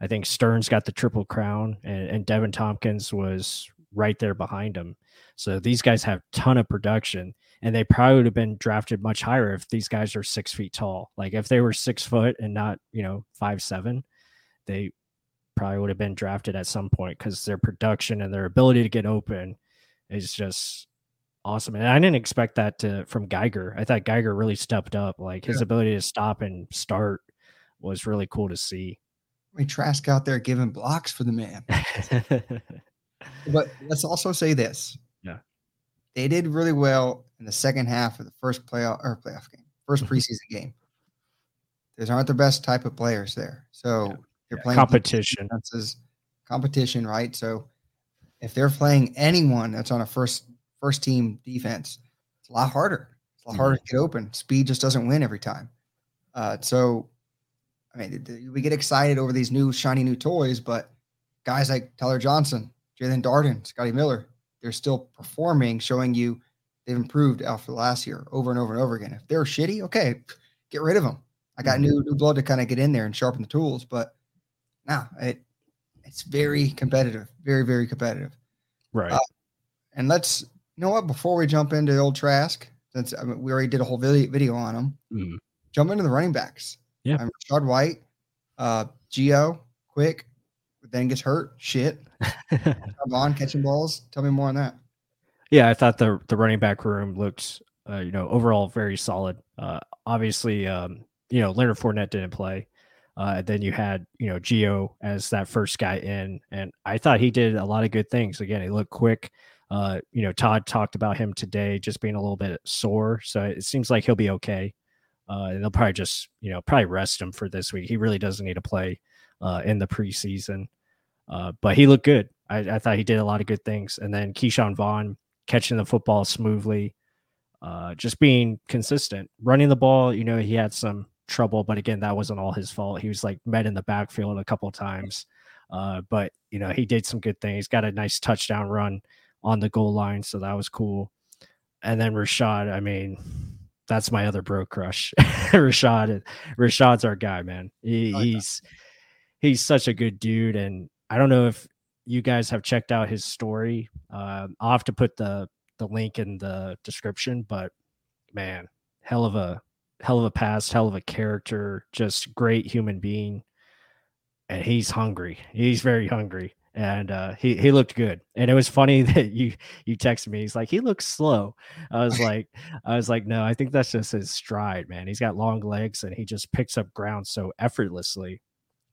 I think Stearns got the triple crown and, and Deven Thompkins was right there behind him. So these guys have ton of production and they probably would have been drafted much higher if these guys are six feet tall. Like if they were six foot and not, you know, five seven, they probably would have been drafted at some point because their production and their ability to get open is just awesome. And I didn't expect that to from Geiger. I thought Geiger really stepped up. Like his yeah. ability to stop and start was really cool to see. I mean, Trask out there giving blocks for the man. but let's also say this Yeah. they did really well in the second half of the first playoff or playoff game, first mm-hmm. preseason game. Those aren't the best type of players there. So yeah. They're playing competition. Competition, right? So if they're playing anyone that's on a first first team defense, it's a lot harder. It's a lot harder mm-hmm. to get open. Speed just doesn't win every time. Uh, so, I mean, we get excited over these new shiny new toys, but guys like Tyler Johnson, Jaelon Darden, Scotty Miller, they're still performing, showing you they've improved after last year over and over and over again. If they're shitty, okay, get rid of them. I got mm-hmm. new new blood to kind of get in there and sharpen the tools, but now it it's very competitive, very very competitive. Right. Uh, and let's you know what before we jump into old Trask, since I mean, we already did a whole video video on them, mm. jump into the running backs. Yeah. Um, Rachaad White, uh, Gio, quick, then gets hurt. Shit. Come on, catching balls. Tell me more on that. Yeah, I thought the the running back room looked, uh, you know, overall very solid. Uh, obviously, um, you know, Leonard Fournette didn't play. Uh, then you had, you know, Gio as that first guy in, and I thought he did a lot of good things. Again, he looked quick. Uh, you know, Todd talked about him today just being a little bit sore, so it seems like he'll be okay. Uh, and they'll probably just, you know, probably rest him for this week. He really doesn't need to play uh, in the preseason. Uh, but he looked good. I, I, thought he did a lot of good things. And then Ke'Shawn Vaughn catching the football smoothly, uh, just being consistent, running the ball. You know, he had some trouble, but again, that wasn't all his fault. He was like met in the backfield a couple times. Uh, but you know, he did some good things. Got a nice touchdown run on the goal line, so that was cool. And then Rachaad, I mean, that's my other bro crush. Rachaad, Rachaad's our guy, man. He, oh, he's he's such a good dude, and I don't know if you guys have checked out his story. Uh, I'll have to put the the link in the description, but man, hell of a hell of a past, hell of a character, just great human being. And he's hungry. He's very hungry. and uh, he he looked good. And it was funny that you you texted me. He's like, he looks slow. I was like, I was like, no, I think that's just his stride, man. He's got long legs and he just picks up ground so effortlessly,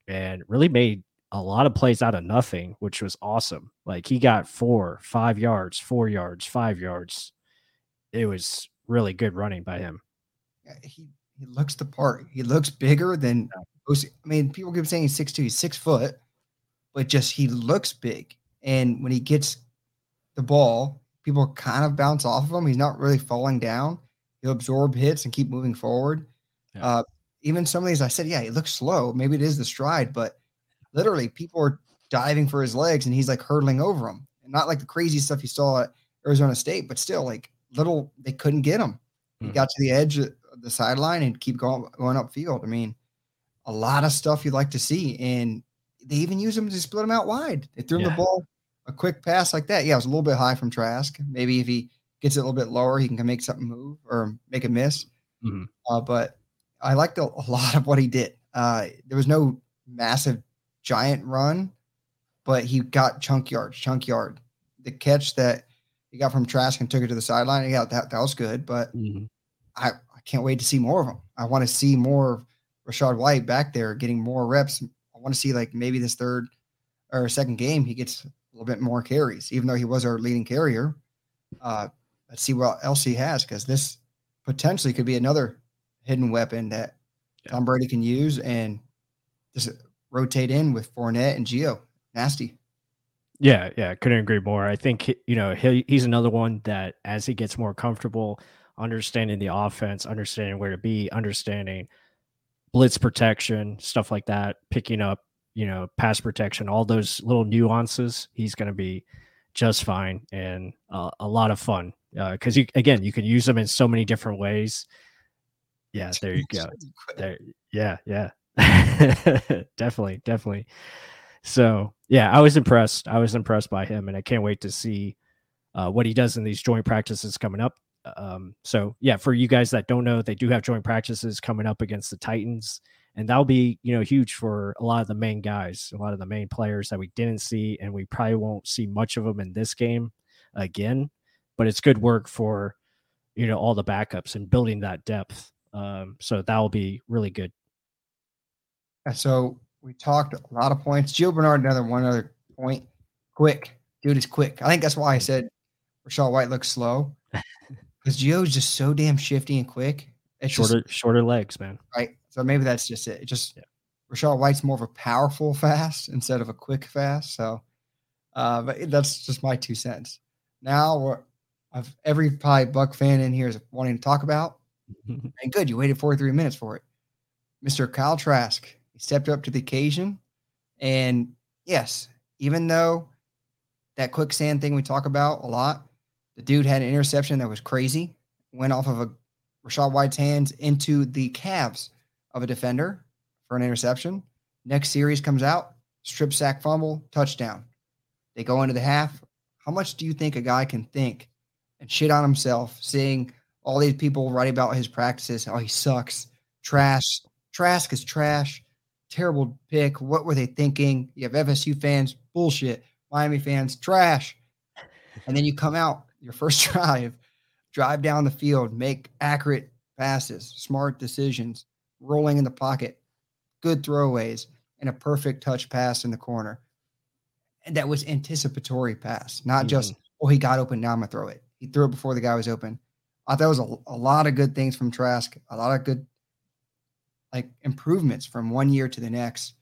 and really made a lot of plays out of nothing, which was awesome. Like he got four, five yards, four yards, five yards. It was really good running by him. Yeah, he he looks the part. He looks bigger than. I mean, people keep saying he's six two. He's six foot but just he looks big. And when he gets the ball, people kind of bounce off of him. He's not really falling down. He'll absorb hits and keep moving forward. Yeah. Uh, even some of these, I said, yeah, he looks slow. Maybe it is the stride, but literally people are diving for his legs and he's like hurtling over them. And not like the crazy stuff you saw at Arizona State, but still like little, they couldn't get him. He mm. got to the edge of the sideline and keep going, going upfield. I mean, a lot of stuff you'd like to see. And they even use him to split him out wide. They threw him yeah. the ball, a quick pass like that. Yeah, it was a little bit high from Trask. Maybe if he gets it a little bit lower, he can make something move or make a miss. Mm-hmm. Uh, but I liked a, a, lot of what he did. Uh, there was no massive giant run, but he got chunk yards, chunk yard. The catch that he got from Trask and took it to the sideline, yeah, that, that was good. But mm-hmm. I can't wait to see more of him. I want to see more Rachaad White back there getting more reps, I want to see like maybe this third or second game he gets a little bit more carries, even though he was our leading carrier. Uh, let's see what else he has because this potentially could be another hidden weapon that yeah. Tom Brady can use and just rotate in with Fournette and Gio. Nasty. Yeah, yeah, couldn't agree more. I think you know he, he's another one that as he gets more comfortable, understanding the offense, understanding where to be, understanding blitz protection, stuff like that, picking up, you know, pass protection, all those little nuances, he's going to be just fine and uh, a lot of fun. Because uh, you again, you can use them in so many different ways. Yeah, there you go. There, yeah, yeah, definitely, definitely. So yeah, I was impressed. I was impressed by him, and I can't wait to see uh, what he does in these joint practices coming up. Um, so yeah, for you guys that don't know, they do have joint practices coming up against the Titans, and that'll be you know huge for a lot of the main guys, a lot of the main players that we didn't see, and we probably won't see much of them in this game again. But it's good work for you know all the backups and building that depth. Um, so that will be really good. So we talked a lot of points. Gio Bernard, another one other point. Quick, dude is quick. I think that's why I said Rachaad White looks slow because Gio's just so damn shifty and quick. It's shorter, just, shorter legs, man. Right. So maybe that's just it. it just yeah. Rachaad White's more of a powerful fast instead of a quick fast. So, uh, but that's just my two cents. Now, I've every probably Buck fan in here is wanting to talk about. and good, you waited 43 minutes for it. Mr. Kyle Trask, he stepped up to the occasion. And yes, even though that quicksand thing we talk about a lot, the dude had an interception that was crazy, went off of a Rachaad White's hands into the calves of a defender for an interception. Next series comes out, strip sack fumble, touchdown. They go into the half. How much do you think a guy can think and shit on himself, seeing all these people writing about his practices? Oh, he sucks. Trash. Trask is trash. Terrible pick. What were they thinking? You have FSU fans, bullshit. Miami fans, trash. And then you come out your first drive, drive down the field, make accurate passes, smart decisions, rolling in the pocket, good throwaways, and a perfect touch pass in the corner. And that was anticipatory pass, not mm-hmm. just, oh, he got open, now I'm going to throw it. He threw it before the guy was open. I thought that was a, a lot of good things from Trask, a lot of good like improvements from one year to the next.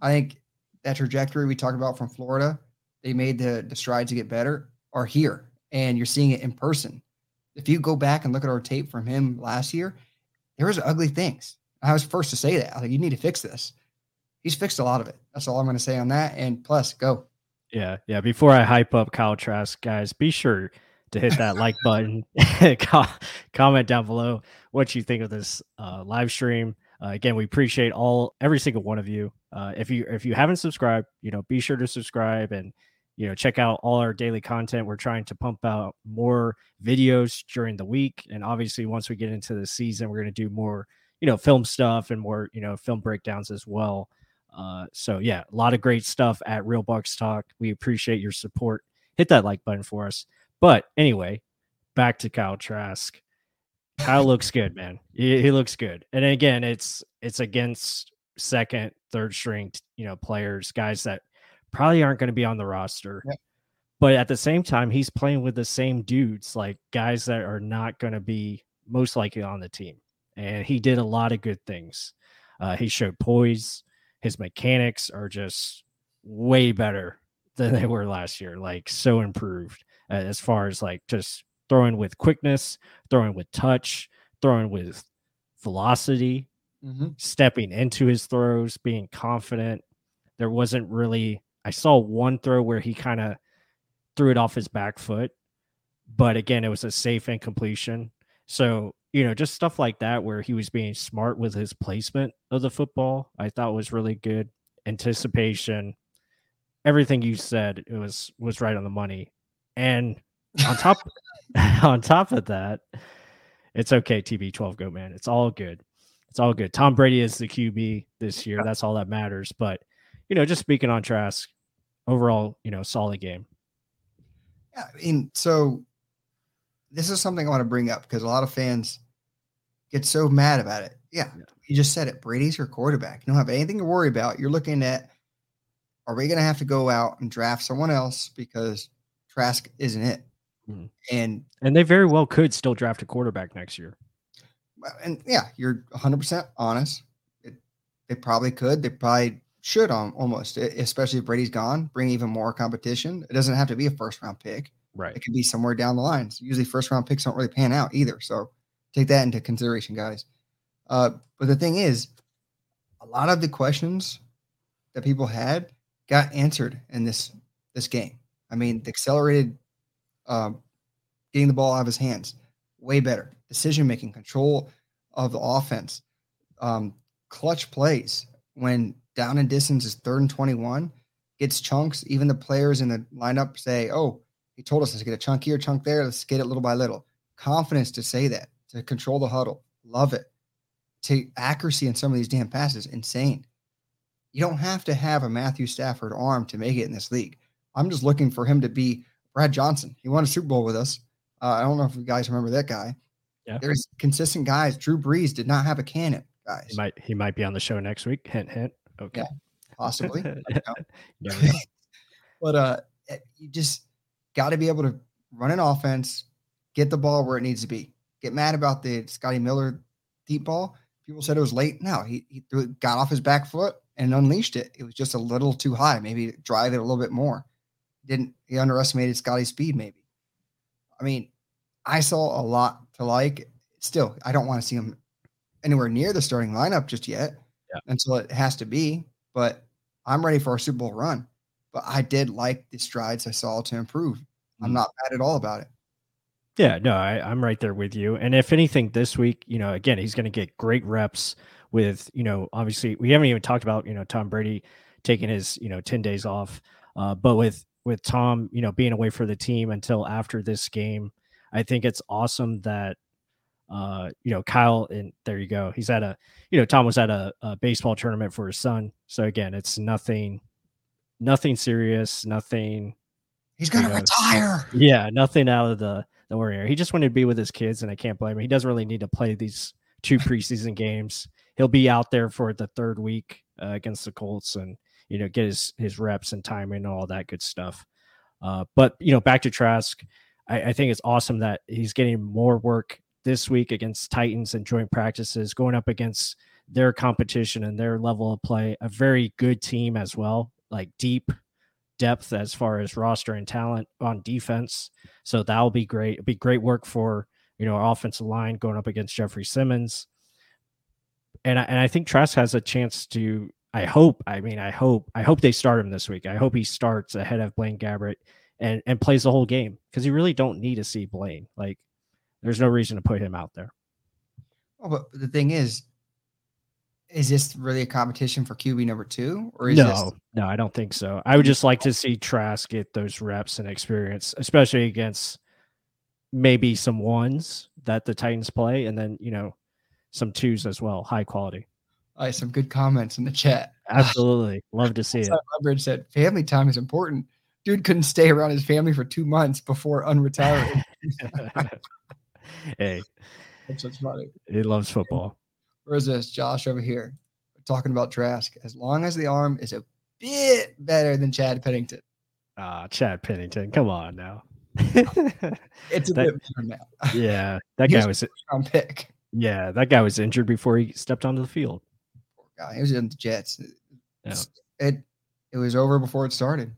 I think that trajectory we talked about from Florida, they made the, the strides to get better are here and you're seeing it in person. If you go back and look at our tape from him last year, there was ugly things. I was first to say that. I was like, you need to fix this. He's fixed a lot of it. That's all I'm going to say on that. And plus, go. Yeah, yeah. Before I hype up Kyle Trask, guys, be sure to hit that like button. comment down below what you think of this uh, live stream. Uh, again, we appreciate all every single one of you. Uh, if you if you haven't subscribed, you know, be sure to subscribe and you know check out all our daily content we're trying to pump out more videos during the week and obviously once we get into the season we're going to do more you know film stuff and more you know film breakdowns as well Uh, so yeah, a lot of great stuff at Real Bucs Talk. We appreciate your support. Hit that like button for us. But anyway, back to Kyle Trask. Kyle looks good, man. He, he, looks good. And again, it's it's against second, third string, you know, players, guys that probably aren't going to be on the roster. Yep. But at the same time, he's playing with the same dudes, like guys that are not going to be most likely on the team. And he did a lot of good things. Uh, he showed poise. His mechanics are just way better than they were last year, like so improved uh, as far as like just throwing with quickness, throwing with touch, throwing with velocity, mm-hmm. stepping into his throws, being confident. There wasn't really, I saw one throw where he kind of threw it off his back foot, but again, it was a safe incompletion. So, you know, just stuff like that where he was being smart with his placement of the football, I thought was really good. Anticipation, everything you said, it was was right on the money. And on top on top of that, it's okay, TB12 go man. It's all good. It's all good. Tom Brady is the QB this year. That's all that matters. But you know, just speaking on Trask, overall, you know, solid game. Yeah, I mean, so this is something I want to bring up because a lot of fans get so mad about it. Yeah, yeah. you just said it. Brady's your quarterback. You don't have anything to worry about. You're looking at are we going to have to go out and draft someone else because Trask isn't it? Mm. And and they very well could still draft a quarterback next year. And yeah, you're 100% honest. It, they probably could. They probably should on almost, especially if Brady's gone, bring even more competition. It doesn't have to be a first round pick. Right. It could be somewhere down the line. So usually first round picks don't really pan out either. So take that into consideration, guys. Uh, but the thing is, a lot of the questions that people had got answered in this this game. I mean, the accelerated um, getting the ball out of his hands, way better. Decision making, control of the offense, um, clutch plays when down and distance is third and 21, gets chunks. Even the players in the lineup say, Oh, he told us to get a chunk here, chunk there. Let's get it little by little. Confidence to say that, to control the huddle. Love it. To accuracy in some of these damn passes, insane. You don't have to have a Matthew Stafford arm to make it in this league. I'm just looking for him to be Brad Johnson. He won a Super Bowl with us. Uh, I don't know if you guys remember that guy. Yeah. There's consistent guys. Drew Brees did not have a cannon, guys. He might he might be on the show next week. Hint hint. Okay. Yeah, possibly. but uh eh, you just got to be able to run an offense, get the ball where it needs to be. Get mad about the Scotty Miller deep ball. People said it was late. No, he, he threw it, got off his back foot and unleashed it. It was just a little too high. Maybe drive it a little bit more. Didn't he underestimated Scotty's speed? Maybe. I mean, I saw a lot to like. Still, I don't want to see him anywhere near the starting lineup just yet yeah. until it has to be. But I'm ready for a Super Bowl run. But I did like the strides I saw to improve. I'm mm-hmm. not mad at all about it. Yeah, no, I, I'm right there with you. And if anything, this week, you know, again, he's going to get great reps with, you know, obviously we haven't even talked about, you know, Tom Brady taking his, you know, 10 days off. Uh, but with with Tom, you know, being away for the team until after this game, I think it's awesome that uh, you know, Kyle, and there you go. He's at a, you know, Tom was at a, a baseball tournament for his son. So again, it's nothing, nothing serious, nothing. He's gonna know, retire. Yeah, nothing out of the the ordinary. He just wanted to be with his kids, and I can't blame him. He doesn't really need to play these two preseason games. He'll be out there for the third week uh, against the Colts, and you know, get his his reps and timing and all that good stuff. Uh, but you know, back to Trask, I, I think it's awesome that he's getting more work this week against Titans and joint practices, going up against their competition and their level of play, a very good team as well, like deep depth as far as roster and talent on defense. So that'll be great. It'll be great work for you know our offensive line going up against Jeffrey Simmons. And I, and I think Trask has a chance to. I hope. I mean, I hope. I hope they start him this week. I hope he starts ahead of Blaine Gabbert and and plays the whole game because you really don't need to see Blaine. Like there's no reason to put him out there. Well, but the thing is, is this really a competition for QB number two? Or is no, this... no, I don't think so. I would just like to see Trask get those reps and experience, especially against maybe some ones that the Titans play, and then you know some twos as well, high quality. All right, some good comments in the chat. Absolutely. Love to see it. Leverage said family time is important. Dude couldn't stay around his family for two months before unretiring. hey, That's what's funny. he loves football. Where's this? Josh over here talking about Trask. As long as the arm is a bit better than Chad Pennington. Ah, Chad Pennington. Come on now. It's a That- bit better now. yeah, that guy was Round pick. yeah, that guy was injured before he stepped onto the field. Poor guy. He was in the Jets. Yeah. It it was over before it started.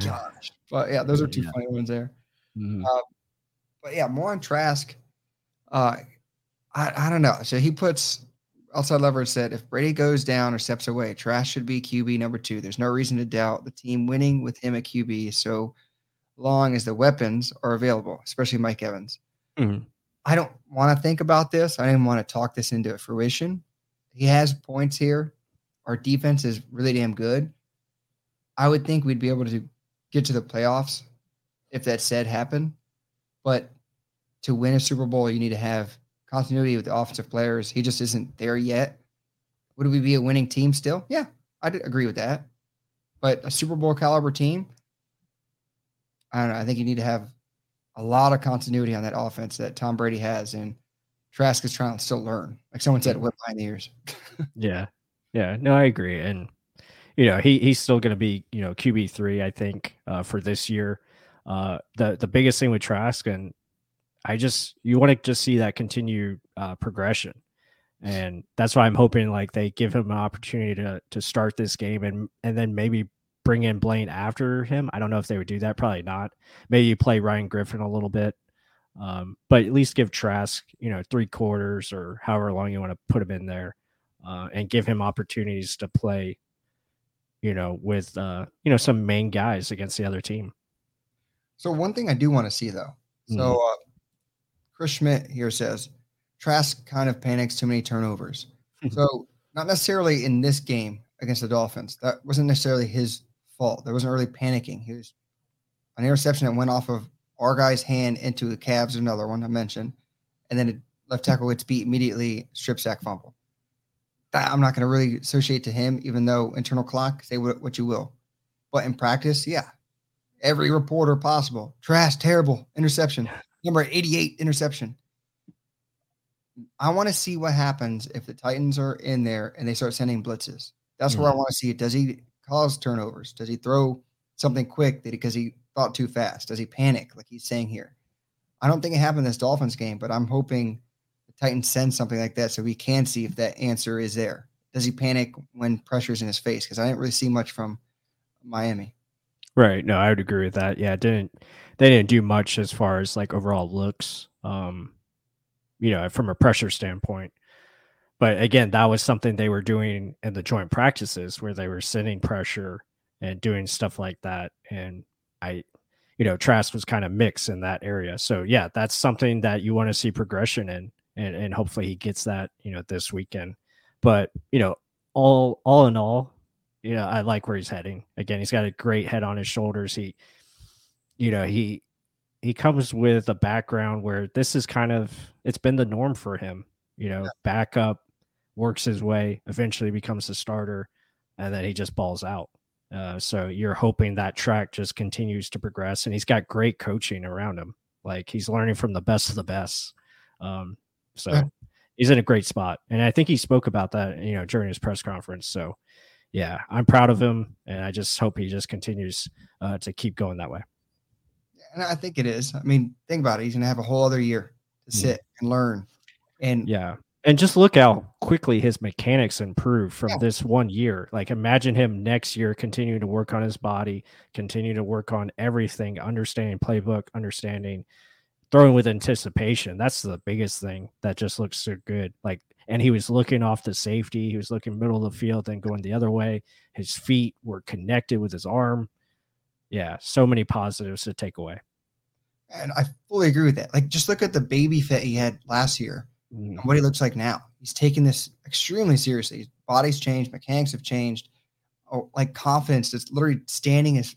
Gosh. But yeah, those are two Yeah. funny ones there. Mhm. But yeah, more on Trask. Uh, I, I don't know. So he puts outside leverage said if Brady goes down or steps away, Trask should be QB number two. There's no reason to doubt the team winning with him at QB. So long as the weapons are available, especially Mike Evans. Mhm. I don't want to think about this. I didn't want to talk this into a fruition. He has points here. Our defense is really damn good. I would think we'd be able to get to the playoffs if that said happen. But to win a Super Bowl, you need to have continuity with the offensive players. He just isn't there yet. Would we be a winning team still? Yeah, I would agree with that. But a Super Bowl caliber team, I don't know. I think you need to have a lot of continuity on that offense that Tom Brady has, and Trask is trying to still learn. Like someone said, whip behind the ears. Yeah. Yeah. No, I agree. And you know, he he's still gonna be, you know, QB three, I think, uh, for this year. Uh the the biggest thing with Trask and I just you want to just see that continued uh progression. And that's why I'm hoping like they give him an opportunity to to start this game and and then maybe bring in Blaine after him. I don't know if they would do that, probably not. Maybe you play Ryan Griffin a little bit. Um, but at least give Trask, you know, three quarters or however long you want to put him in there uh, and give him opportunities to play, you know, with uh, you know some main guys against the other team. So one thing I do want to see though. So Mhm. uh, Chris Schmidt here says Trask kind of panics too many turnovers. so not necessarily in this game against the Dolphins. That wasn't necessarily his fault. There wasn't really panicking. He was an interception that went off of our guy's hand into the calves. Another one I mentioned, and then it, left tackle gets beat immediately. Strip sack fumble. That I'm not going to really associate to him, even though internal clock say what, what you will. But in practice, yeah, every reporter possible. Trash, terrible interception. Number 88 interception. I want to see what happens if the Titans are in there and they start sending blitzes. That's where I mm-hmm. want to see it. Does he cause turnovers? Does he throw something quick that because he thought too fast? Does he panic like he's saying here? I don't think it happened in this Dolphins game, but I'm hoping the Titans send something like that so we can see if that answer is there. Does he panic when pressure's in his face? Because I didn't really see much from Miami. Right. No, I would agree with that. Yeah, didn't they didn't do much as far as like overall looks, um, you know, from a pressure standpoint. But again, that was something they were doing in the joint practices where they were sending pressure and doing stuff like that. And I, you know, Trask was kind of mixed in that area. So yeah, that's something that you want to see progression in, and and hopefully he gets that, you know, this weekend. But you know, all all in all, you know, I like where he's heading. Again, he's got a great head on his shoulders. He, you know, he he comes with a background where this is kind of it's been the norm for him. You know, backup works his way, eventually becomes the starter, and then he just balls out. Uh, so you're hoping that track just continues to progress, and he's got great coaching around him. Like he's learning from the best of the best. Um, so Yeah. he's in a great spot, and I think he spoke about that, you know, during his press conference. So yeah, I'm proud of him, and I just hope he just continues uh, to keep going that way. And I think it is. I mean, think about it. He's going to have a whole other year to Mhm. sit and learn. And Yeah. And just look how quickly his mechanics improve from Yeah. this one year. Like imagine him next year continuing to work on his body, continue to work on everything, understanding playbook, understanding throwing with anticipation. That's the biggest thing that just looks so good. Like and he was looking off the safety, he was looking middle of the field, then going the other way. His feet were connected with his arm. Yeah, so many positives to take away. and I fully agree with that. Like, just look at the baby fit he had last year Mm, and what he looks like now. He's taking this extremely seriously. His body's changed, mechanics have changed. Oh, like confidence, just literally standing is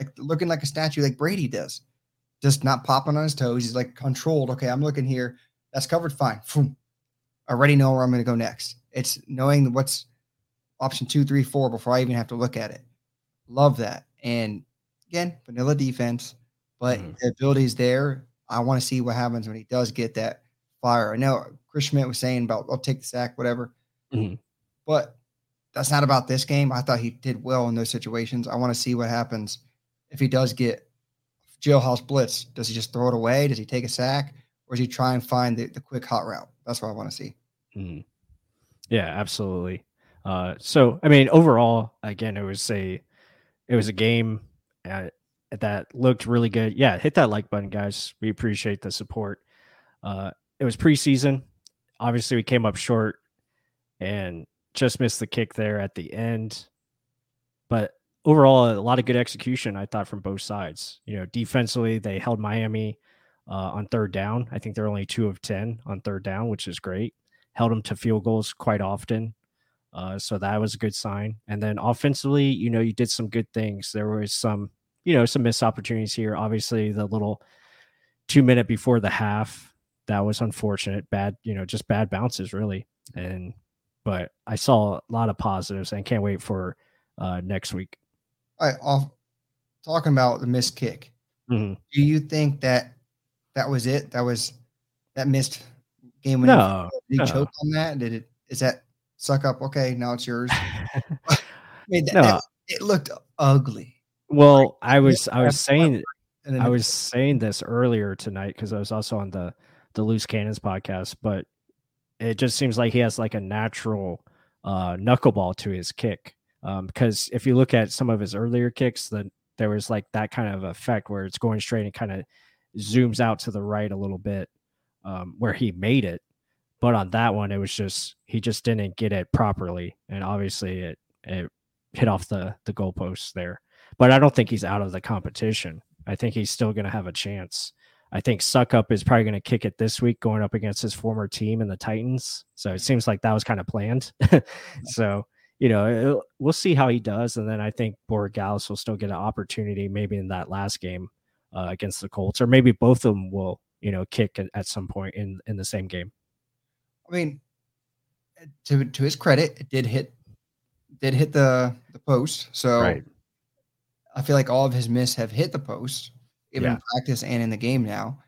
like looking like a statue, like Brady does, just not popping on his toes. He's like controlled. Okay, I'm looking here. That's covered. Fine. Boom. Already know where I'm going to go next. It's knowing what's option two, three, four before I even have to look at it. Love that. And again, vanilla defense, but mm. the ability is there. I want to see what happens when he does get that fire. I know Chris Schmidt was saying about I'll take the sack, whatever. Mm-hmm. But that's not about this game. I thought he did well in those situations. I want to see what happens if he does get jailhouse blitz. Does he just throw it away? Does he take a sack? Or does he try and find the, the quick hot route? That's what I want to see. Mm-hmm. Yeah, absolutely. Uh, so I mean, overall, again, it was a it was a game uh, that looked really good. Yeah, hit that like button, guys. We appreciate the support. Uh, it was preseason. Obviously, we came up short and just missed the kick there at the end. But overall, a lot of good execution, I thought, from both sides. You know, defensively, they held Miami uh, on third down. I think they're only two of 10 on third down, which is great. Held them to field goals quite often. Uh, so that was a good sign. And then offensively, you know, you did some good things. There was some, you know, some missed opportunities here. Obviously, the little two minute before the half, that was unfortunate. Bad, you know, just bad bounces, really. And, but I saw a lot of positives and can't wait for uh, next week. All right. Off, talking about the missed kick. Mm-hmm. Do you think that that was it? That was that missed game when no, did he no. choke on that? Did it? Is that suck up. Okay, now it's yours. I mean, that, no. that, it looked ugly. Well, I was I was saying I was saying this earlier tonight because I was also on the the Loose Cannons podcast, but it just seems like he has like a natural uh, knuckleball to his kick. Um, because if you look at some of his earlier kicks, then there was like that kind of effect where it's going straight and kind of zooms out to the right a little bit, um, where he made it. But on that one, it was just he just didn't get it properly, and obviously it it hit off the the goalposts there. But I don't think he's out of the competition. I think he's still going to have a chance. I think Succop is probably going to kick it this week, going up against his former team in the Titans. So it seems like that was kind of planned. so you know, we'll see how he does, and then I think Borregales will still get an opportunity, maybe in that last game uh, against the Colts, or maybe both of them will, you know, kick at, at some point in in the same game. I mean, to to his credit, it did hit did hit the the post. So right. I feel like all of his miss have hit the post, even yeah. in practice and in the game now.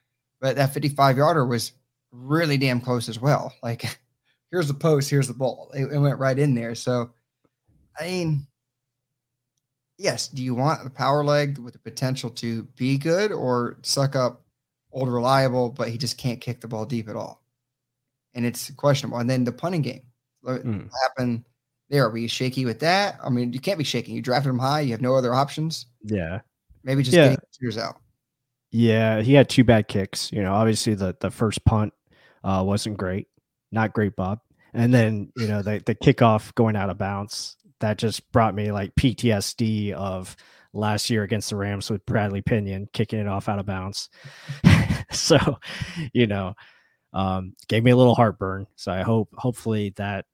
But that 55 yarder was really damn close as well. Like, here's the post, here's the ball. It, it went right in there. So, I mean, yes. Do you want the power leg with the potential to be good or Succop old reliable, but he just can't kick the ball deep at all? and it's questionable. And then the punting game mm. happened there. Are we shaky with that? I mean, you can't be shaking. You drafted him high. You have no other options. Yeah. Maybe just yeah. tears out. Yeah, he had two bad kicks. You know, obviously the the first punt uh, wasn't great, not great, Bob. And then you know the the kickoff going out of bounds that just brought me like PTSD of last year against the Rams with Bradley Pinion kicking it off out of bounds. so, you know, um, gave me a little heartburn. So I hope hopefully that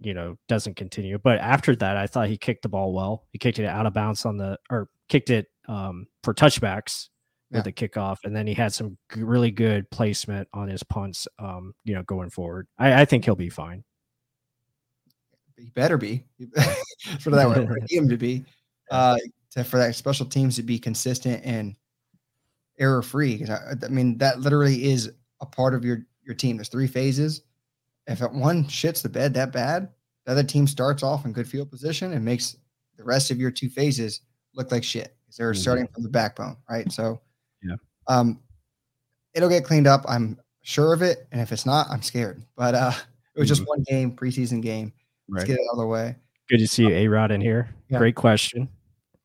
you know doesn't continue. But after that, I thought he kicked the ball well. He kicked it out of bounds on the or kicked it um, for touchbacks yeah. with the kickoff, and then he had some g- really good placement on his punts. Um, you know, going forward, I, I think he'll be fine. He better be for that one for him to be. Uh, to, for that special teams to be consistent and error free. Because I, I mean, that literally is a part of your your team. There's three phases. If one shits the bed that bad, the other team starts off in good field position and makes the rest of your two phases look like shit because they're mm-hmm. starting from the backbone, right? So, yeah, um, it'll get cleaned up. I'm sure of it, and if it's not, I'm scared. But uh, it was just mm-hmm. one game, preseason game. Let's right. get it out of the way. Good to see you, A Rod, in here. Yeah. Great question.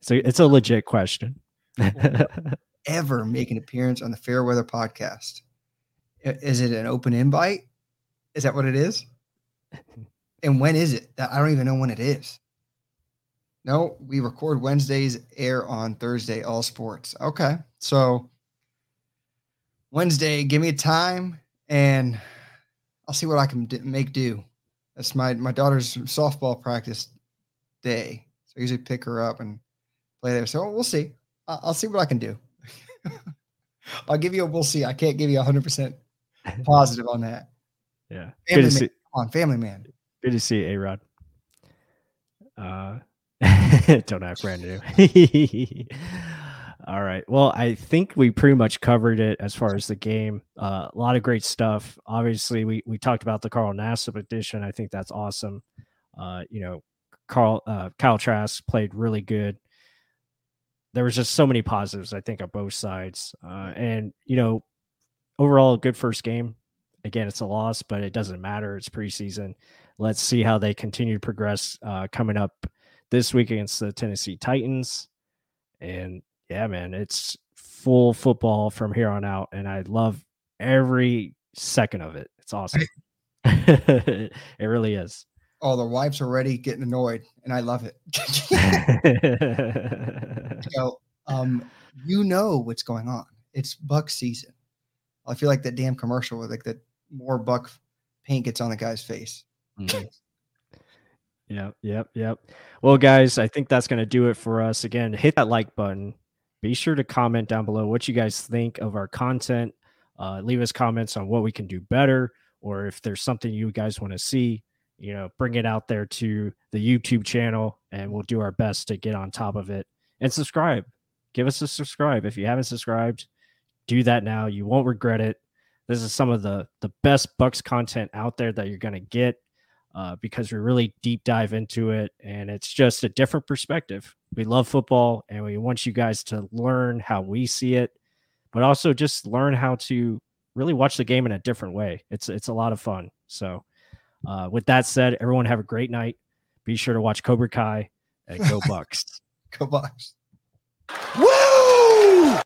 So it's a legit question. ever make an appearance on the Fairweather podcast? Is it an open invite? Is that what it is? and when is it? I don't even know when it is. No, we record Wednesdays, air on Thursday, all sports. Okay. So Wednesday, give me a time and I'll see what I can make do. That's my my daughter's softball practice day. So I usually pick her up and play there. So we'll see. I'll, I'll see what I can do. I'll give you a we'll see. I can't give you 100% positive on that. Yeah. Family good to see. Come on, family man. Good to see you, A Rod. Uh, don't act brand new. All right. Well, I think we pretty much covered it as far as the game. Uh, a lot of great stuff. Obviously, we we talked about the Carl Nassib edition. I think that's awesome. Uh, you know, Carl uh, Kyle Trask played really good. There was just so many positives, I think, on both sides. Uh, and you know, overall, a good first game. Again, it's a loss, but it doesn't matter. It's preseason. Let's see how they continue to progress uh, coming up this week against the Tennessee Titans. And yeah, man, it's full football from here on out, and I love every second of it. It's awesome. it really is. Oh, the wives are already getting annoyed, and I love it. so, um, you know what's going on. It's Buck season. I feel like that damn commercial with like that more Buck paint gets on the guy's face. Mm-hmm. Yep, yep, yep. Well, guys, I think that's going to do it for us. Again, hit that like button. Be sure to comment down below what you guys think of our content. Uh, leave us comments on what we can do better, or if there's something you guys want to see. You know, bring it out there to the YouTube channel, and we'll do our best to get on top of it. And subscribe. Give us a subscribe if you haven't subscribed. Do that now. You won't regret it. This is some of the the best Bucs content out there that you're going to get uh, because we really deep dive into it and it's just a different perspective. We love football and we want you guys to learn how we see it, but also just learn how to really watch the game in a different way. It's it's a lot of fun. So, uh, with that said, everyone have a great night. Be sure to watch Cobra Kai and go Bucs. Go Bucs. Woo!